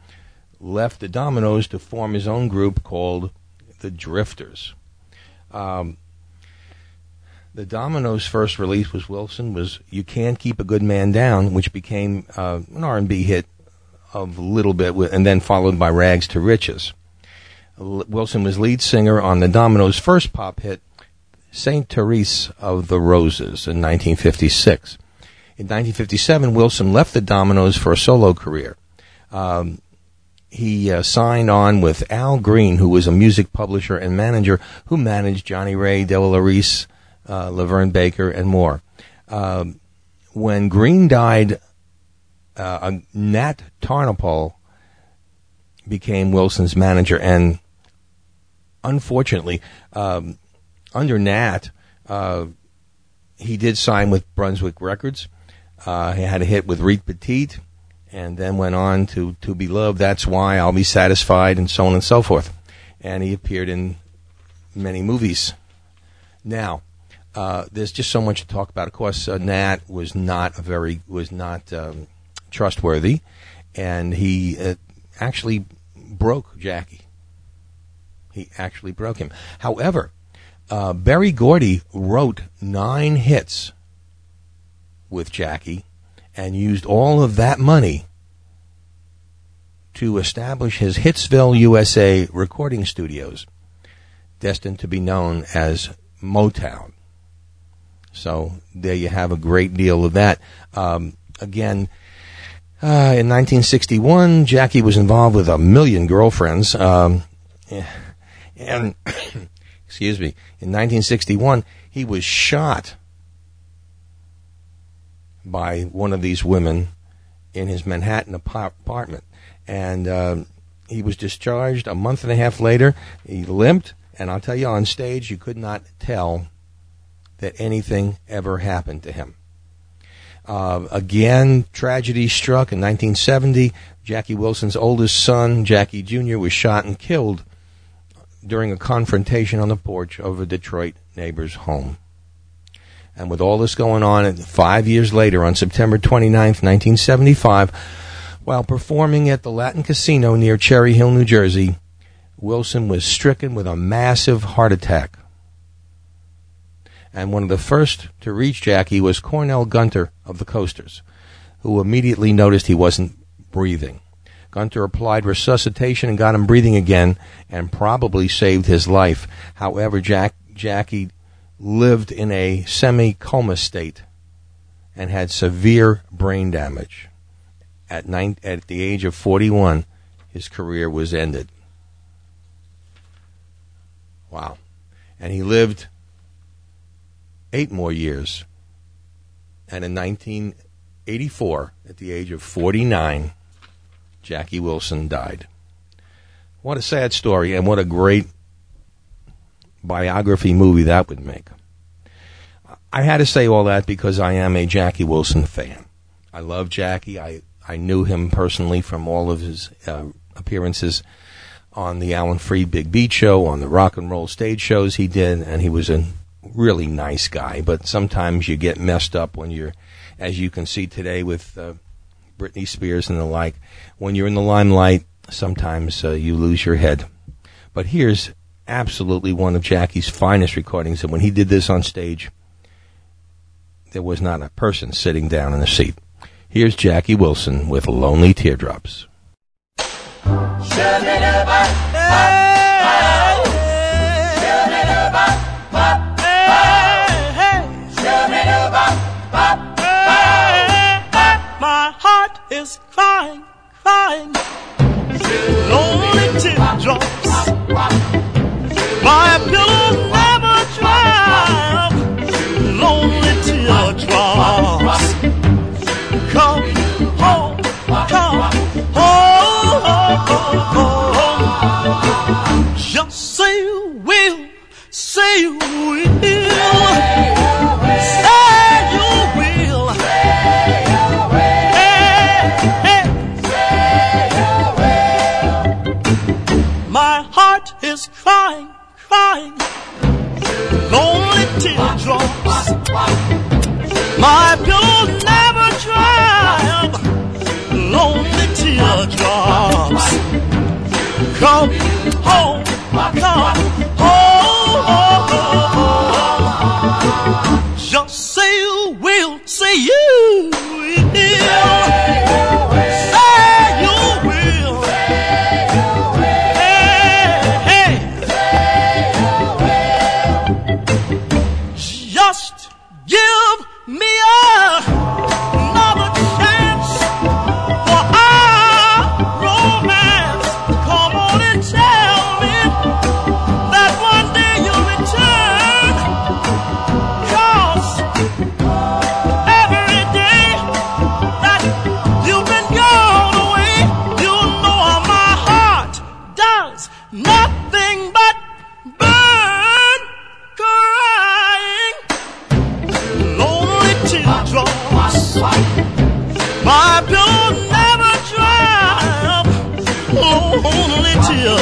left the Dominoes to form his own group called the Drifters. Um, the Dominoes' first release was Wilson was "You Can't Keep a Good Man Down," which became uh, an R&B hit of a little bit, and then followed by "Rags to Riches." Wilson was lead singer on the Dominoes' first pop hit, "Saint Therese of the Roses" in 1956. In 1957, Wilson left the Dominoes for a solo career. Um, he uh, signed on with Al Green, who was a music publisher and manager who managed Johnnie Ray, Della Reese, uh, LaVern Baker, and more. Um, when Green died, uh, Nat Tarnopol became Wilson's manager, and unfortunately, um, under Nat, uh, he did sign with Brunswick Records. Uh, he had a hit with Reet Petite, and then went on to To Be Loved. That's why I'll be satisfied, and so on and so forth. And he appeared in many movies. Now, uh, there's just so much to talk about. Of course, uh, Nat was not a very was not um, trustworthy, and he uh, actually broke Jackie. He actually broke him. However, uh, Berry Gordy wrote nine hits with Jackie and used all of that money to establish his Hitsville, USA recording studios, destined to be known as Motown. So there you have a great deal of that. Um, again, uh, in 1961, Jackie was involved with a million girlfriends. Um, and, excuse me, in 1961, he was shot by one of these women in his Manhattan apart- apartment. And um, he was discharged a month and a half later. He limped, and I'll tell you, on stage, you could not tell that anything ever happened to him. Uh, again, tragedy struck in 1970. Jackie Wilson's oldest son, Jackie Jr., was shot and killed during a confrontation on the porch of a Detroit neighbor's home. And with all this going on, five years later, on September 29th, 1975, while performing at the Latin Casino near Cherry Hill, New Jersey, Wilson was stricken with a massive heart attack. And one of the first to reach Jackie was Cornell Gunter of the Coasters, who immediately noticed he wasn't breathing. Gunter applied resuscitation and got him breathing again and probably saved his life. However, Jack, Jackie lived in a semi coma state and had severe brain damage. At, nine, at the age of 41, his career was ended. Wow. And he lived eight more years. And in 1984, at the age of 49, Jackie Wilson died. What a sad story, and what a great biography movie that would make. I had to say all that because I am a Jackie Wilson fan. I love Jackie. I, I knew him personally from all of his uh, appearances on the Alan Freed Big Beat Show, on the rock and roll stage shows he did, and he was a really nice guy. But sometimes you get messed up when you're, as you can see today with uh, Britney Spears and the like, when you're in the limelight, sometimes uh, you lose your head. But here's absolutely one of Jackie's finest recordings, and when he did this on stage, there was not a person sitting down in the seat. Here's Jackie Wilson with Lonely Teardrops. Hey! Crying. Lonely teardrops. My pillow never dry. Lonely teardrops. Come home, come home. Just say you will, say you will. Teardrops. My pillow never dry. Lonely teardrops. Come home, come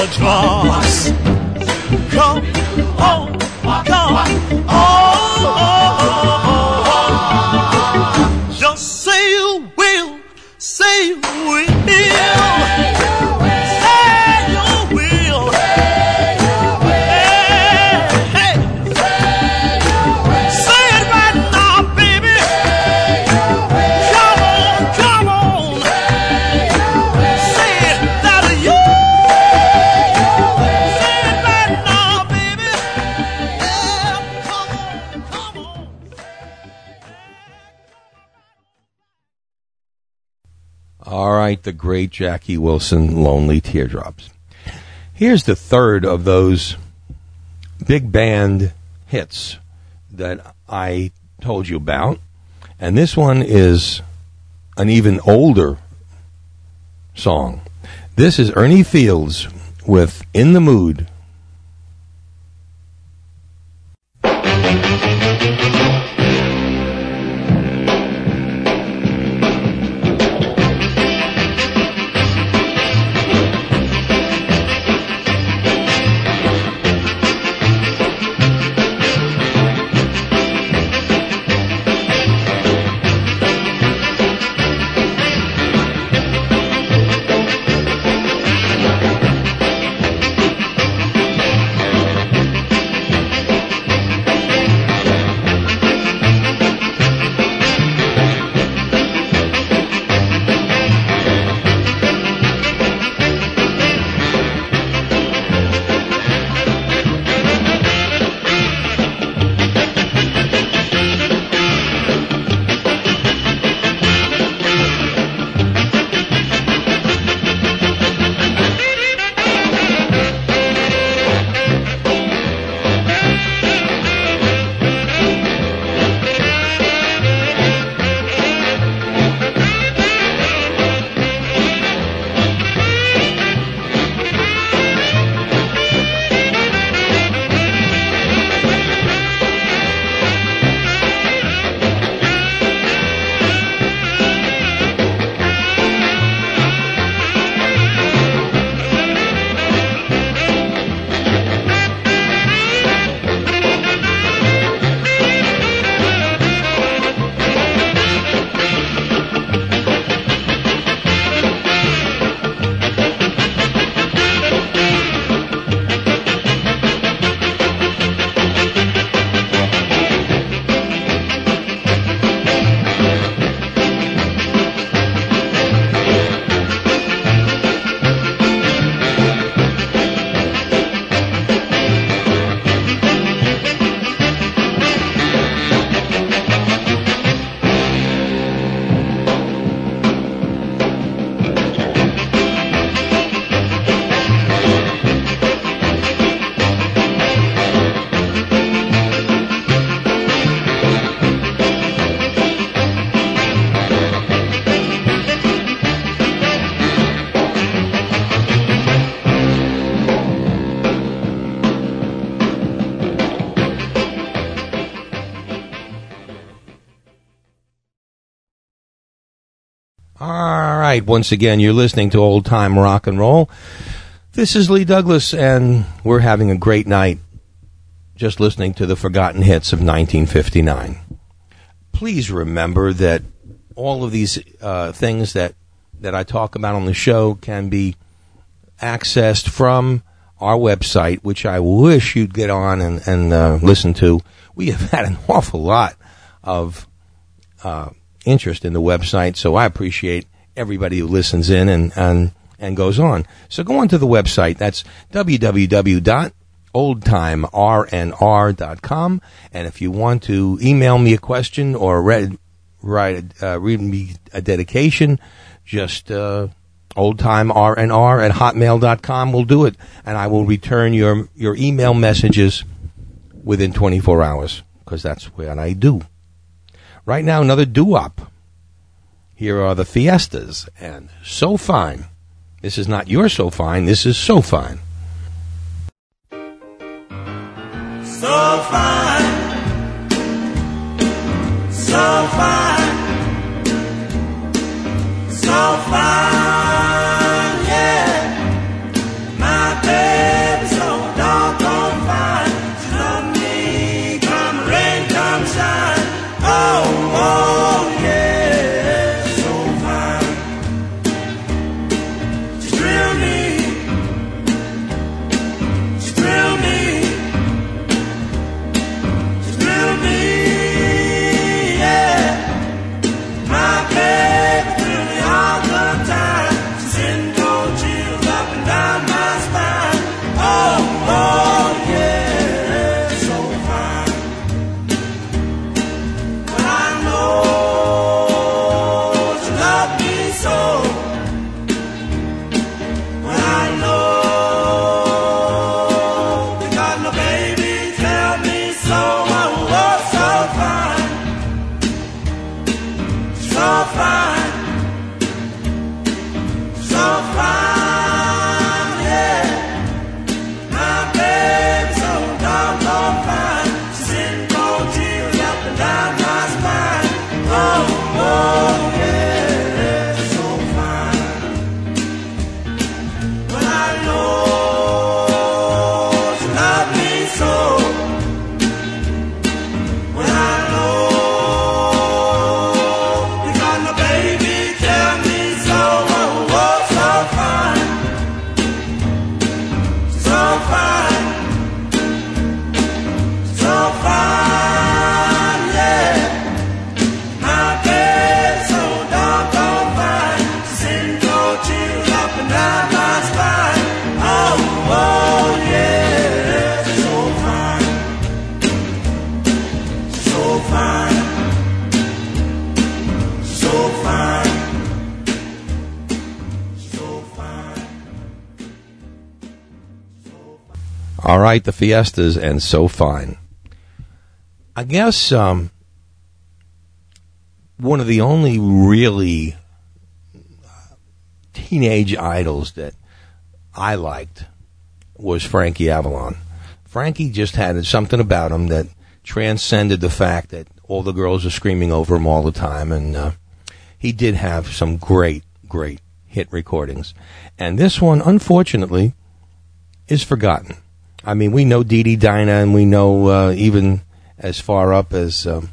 lonely teardrops. Come home, come home. Just say you will, say you great Jackie Wilson, Lonely Teardrops. Here's the third of those big band hits that I told you about. And this one is an even older song. This is Ernie Fields with In the Mood. Right, once again, you're listening to Old Time Rock and Roll. This is Lee Douglas, and we're having a great night just listening to the forgotten hits of 1959. Please remember that all of these uh, things that, that I talk about on the show can be accessed from our website, which I wish you'd get on and, and uh, listen to. We have <laughs> had an awful lot of uh, interest in the website, so I appreciate everybody who listens in and, and, and goes on. So go on to the website. That's www.oldtimernr.com. And if you want to email me a question or read, write, uh, read me a dedication, just uh, oldtimernr at hotmail.com will do it. And I will return your, your email messages within 24 hours because that's what I do. Right now, another doo-wop. Here are the Fiestas and So Fine. This is not your So Fine, this is So Fine. So right, the Fiestas and So Fine. I guess um, one of the only really teenage idols that I liked was Frankie Avalon. Frankie just had something about him that transcended the fact that all the girls were screaming over him all the time, and uh, he did have some great, great hit recordings. And this one, unfortunately, is forgotten. I mean, we know Dee Dee Dinah, and we know uh, even as far up as um,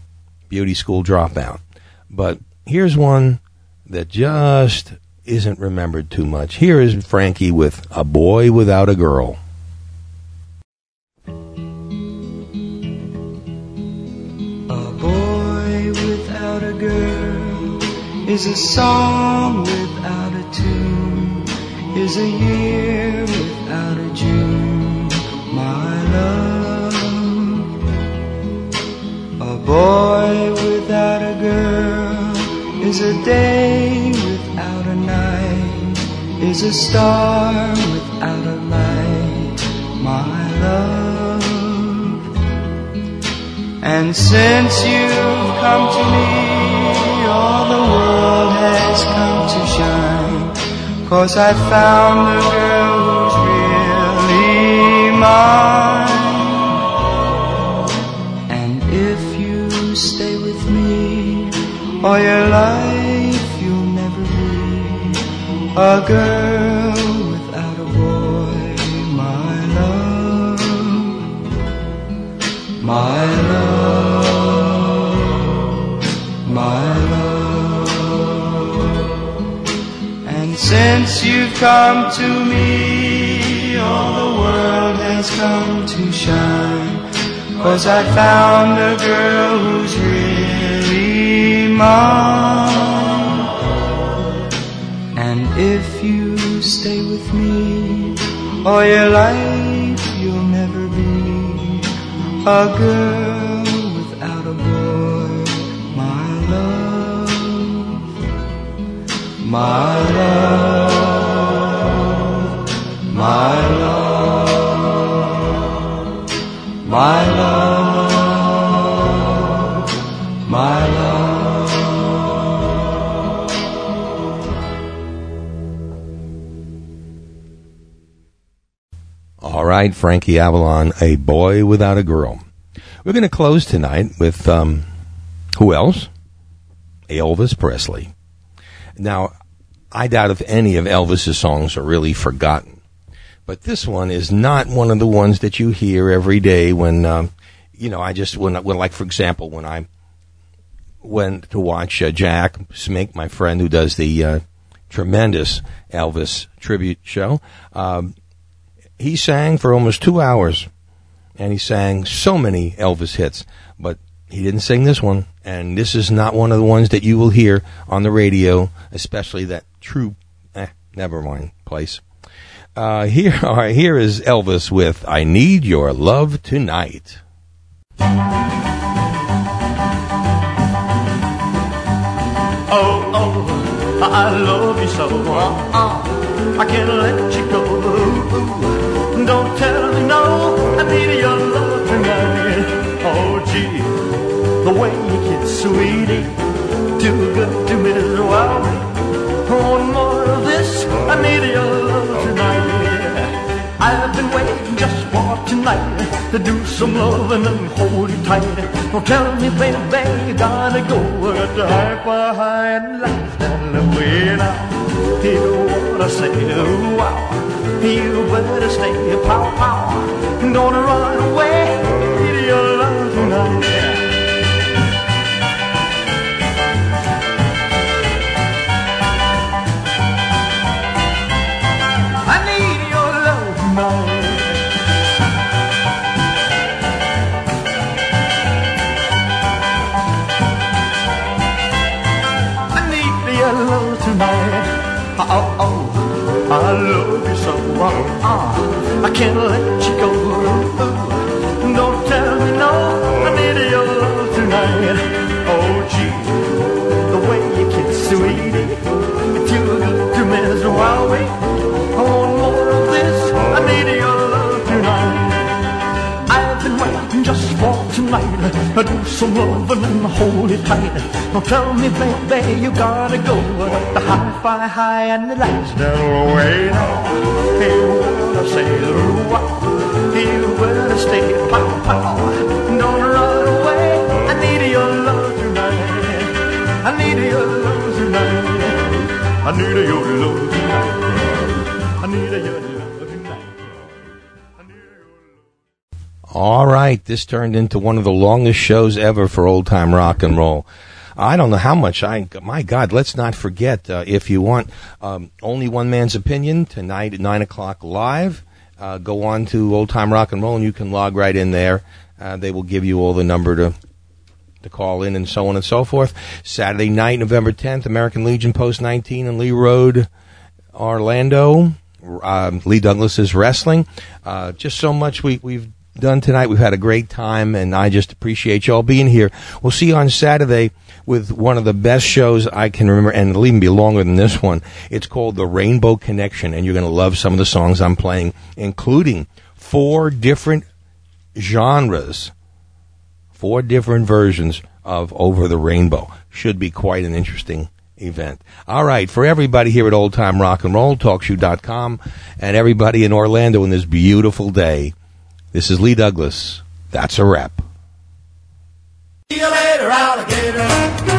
Beauty School Dropout. But here's one that just isn't remembered too much. Here is Frankie with A Boy Without a Girl. A boy without a girl is a song without a tune, is a year boy without a girl is a day without a night, is a star without a light, my love. And since you've come to me, all the world has come to shine. Cause I found the girl who's really mine. All your life, you'll never be A girl without a boy, my love, my love, my love. And since you've come to me, all the world has come to shine. Cause I found a girl who's really mine. And if you stay with me all your life, you'll never be a girl without a boy. My love, my love, my love. My love, Frankie Avalon, a boy without a girl. We're going to close tonight with um, who else? Elvis Presley. Now, I doubt if any of Elvis's songs are really forgotten, but this one is not one of the ones that you hear every day when, um, you know, I just when, when, like for example, when I went to watch uh, Jack Smink, my friend who does the uh, tremendous Elvis tribute show. Um, he sang for almost two hours, and he sang so many Elvis hits, but he didn't sing this one, and this is not one of the ones that you will hear on the radio, especially that true, eh, never mind, place. Uh, here, <laughs> all right, here is Elvis with "I Need Your Love Tonight." Oh, oh, I love you so. Uh-uh, I can't let you go. I need your love tonight. Oh, gee, the way you kiss sweetie, too good to miss. Wow, one more of this, I need your love tonight. I've been waiting just for tonight to do some loving and hold you tight. Don't tell me, baby, you gotta go. I got to high for high and laugh and way now. You wanna say, ooh, wow. You better stay, pow, pow. Don't run away. Need your love tonight. I need your love tonight. I need your love tonight. Oh, oh, I love you so. Uh, uh, I can't let you go. To do some loving and hold it tight. Don't tell me, baby, you gotta go. The hi-fi high and the lights down way now. You wanna say ooh, wow. You better stay pow pow. Don't run away. I need your love tonight. I need your love tonight. I need your love tonight. I need your All right, this turned into one of the longest shows ever for old time rock and roll. I don't know how much I. My God, let's not forget. Uh, if you want um, only one man's opinion tonight at nine o'clock live, uh, go on to old time rock and roll, and you can log right in there. Uh, they will give you all the number to to call in and so on and so forth. Saturday night, November tenth, American Legion Post nineteen in Lee Road, Orlando. Um, Lee Douglas is wrestling. Uh, just so much we, we've done tonight. We've had a great time, and I just appreciate y'all being here. We'll see you on Saturday with one of the best shows I can remember, and it'll even be longer than this one. It's called The Rainbow Connection, and you're going to love some of the songs I'm playing, including four different genres, four different versions of Over the Rainbow. Should be quite an interesting event. All right, for everybody here at Old Time Rock and Roll, TalkShoe.com, and everybody in Orlando in this beautiful day, this is Lee Douglas. That's a wrap. See you later, alligator.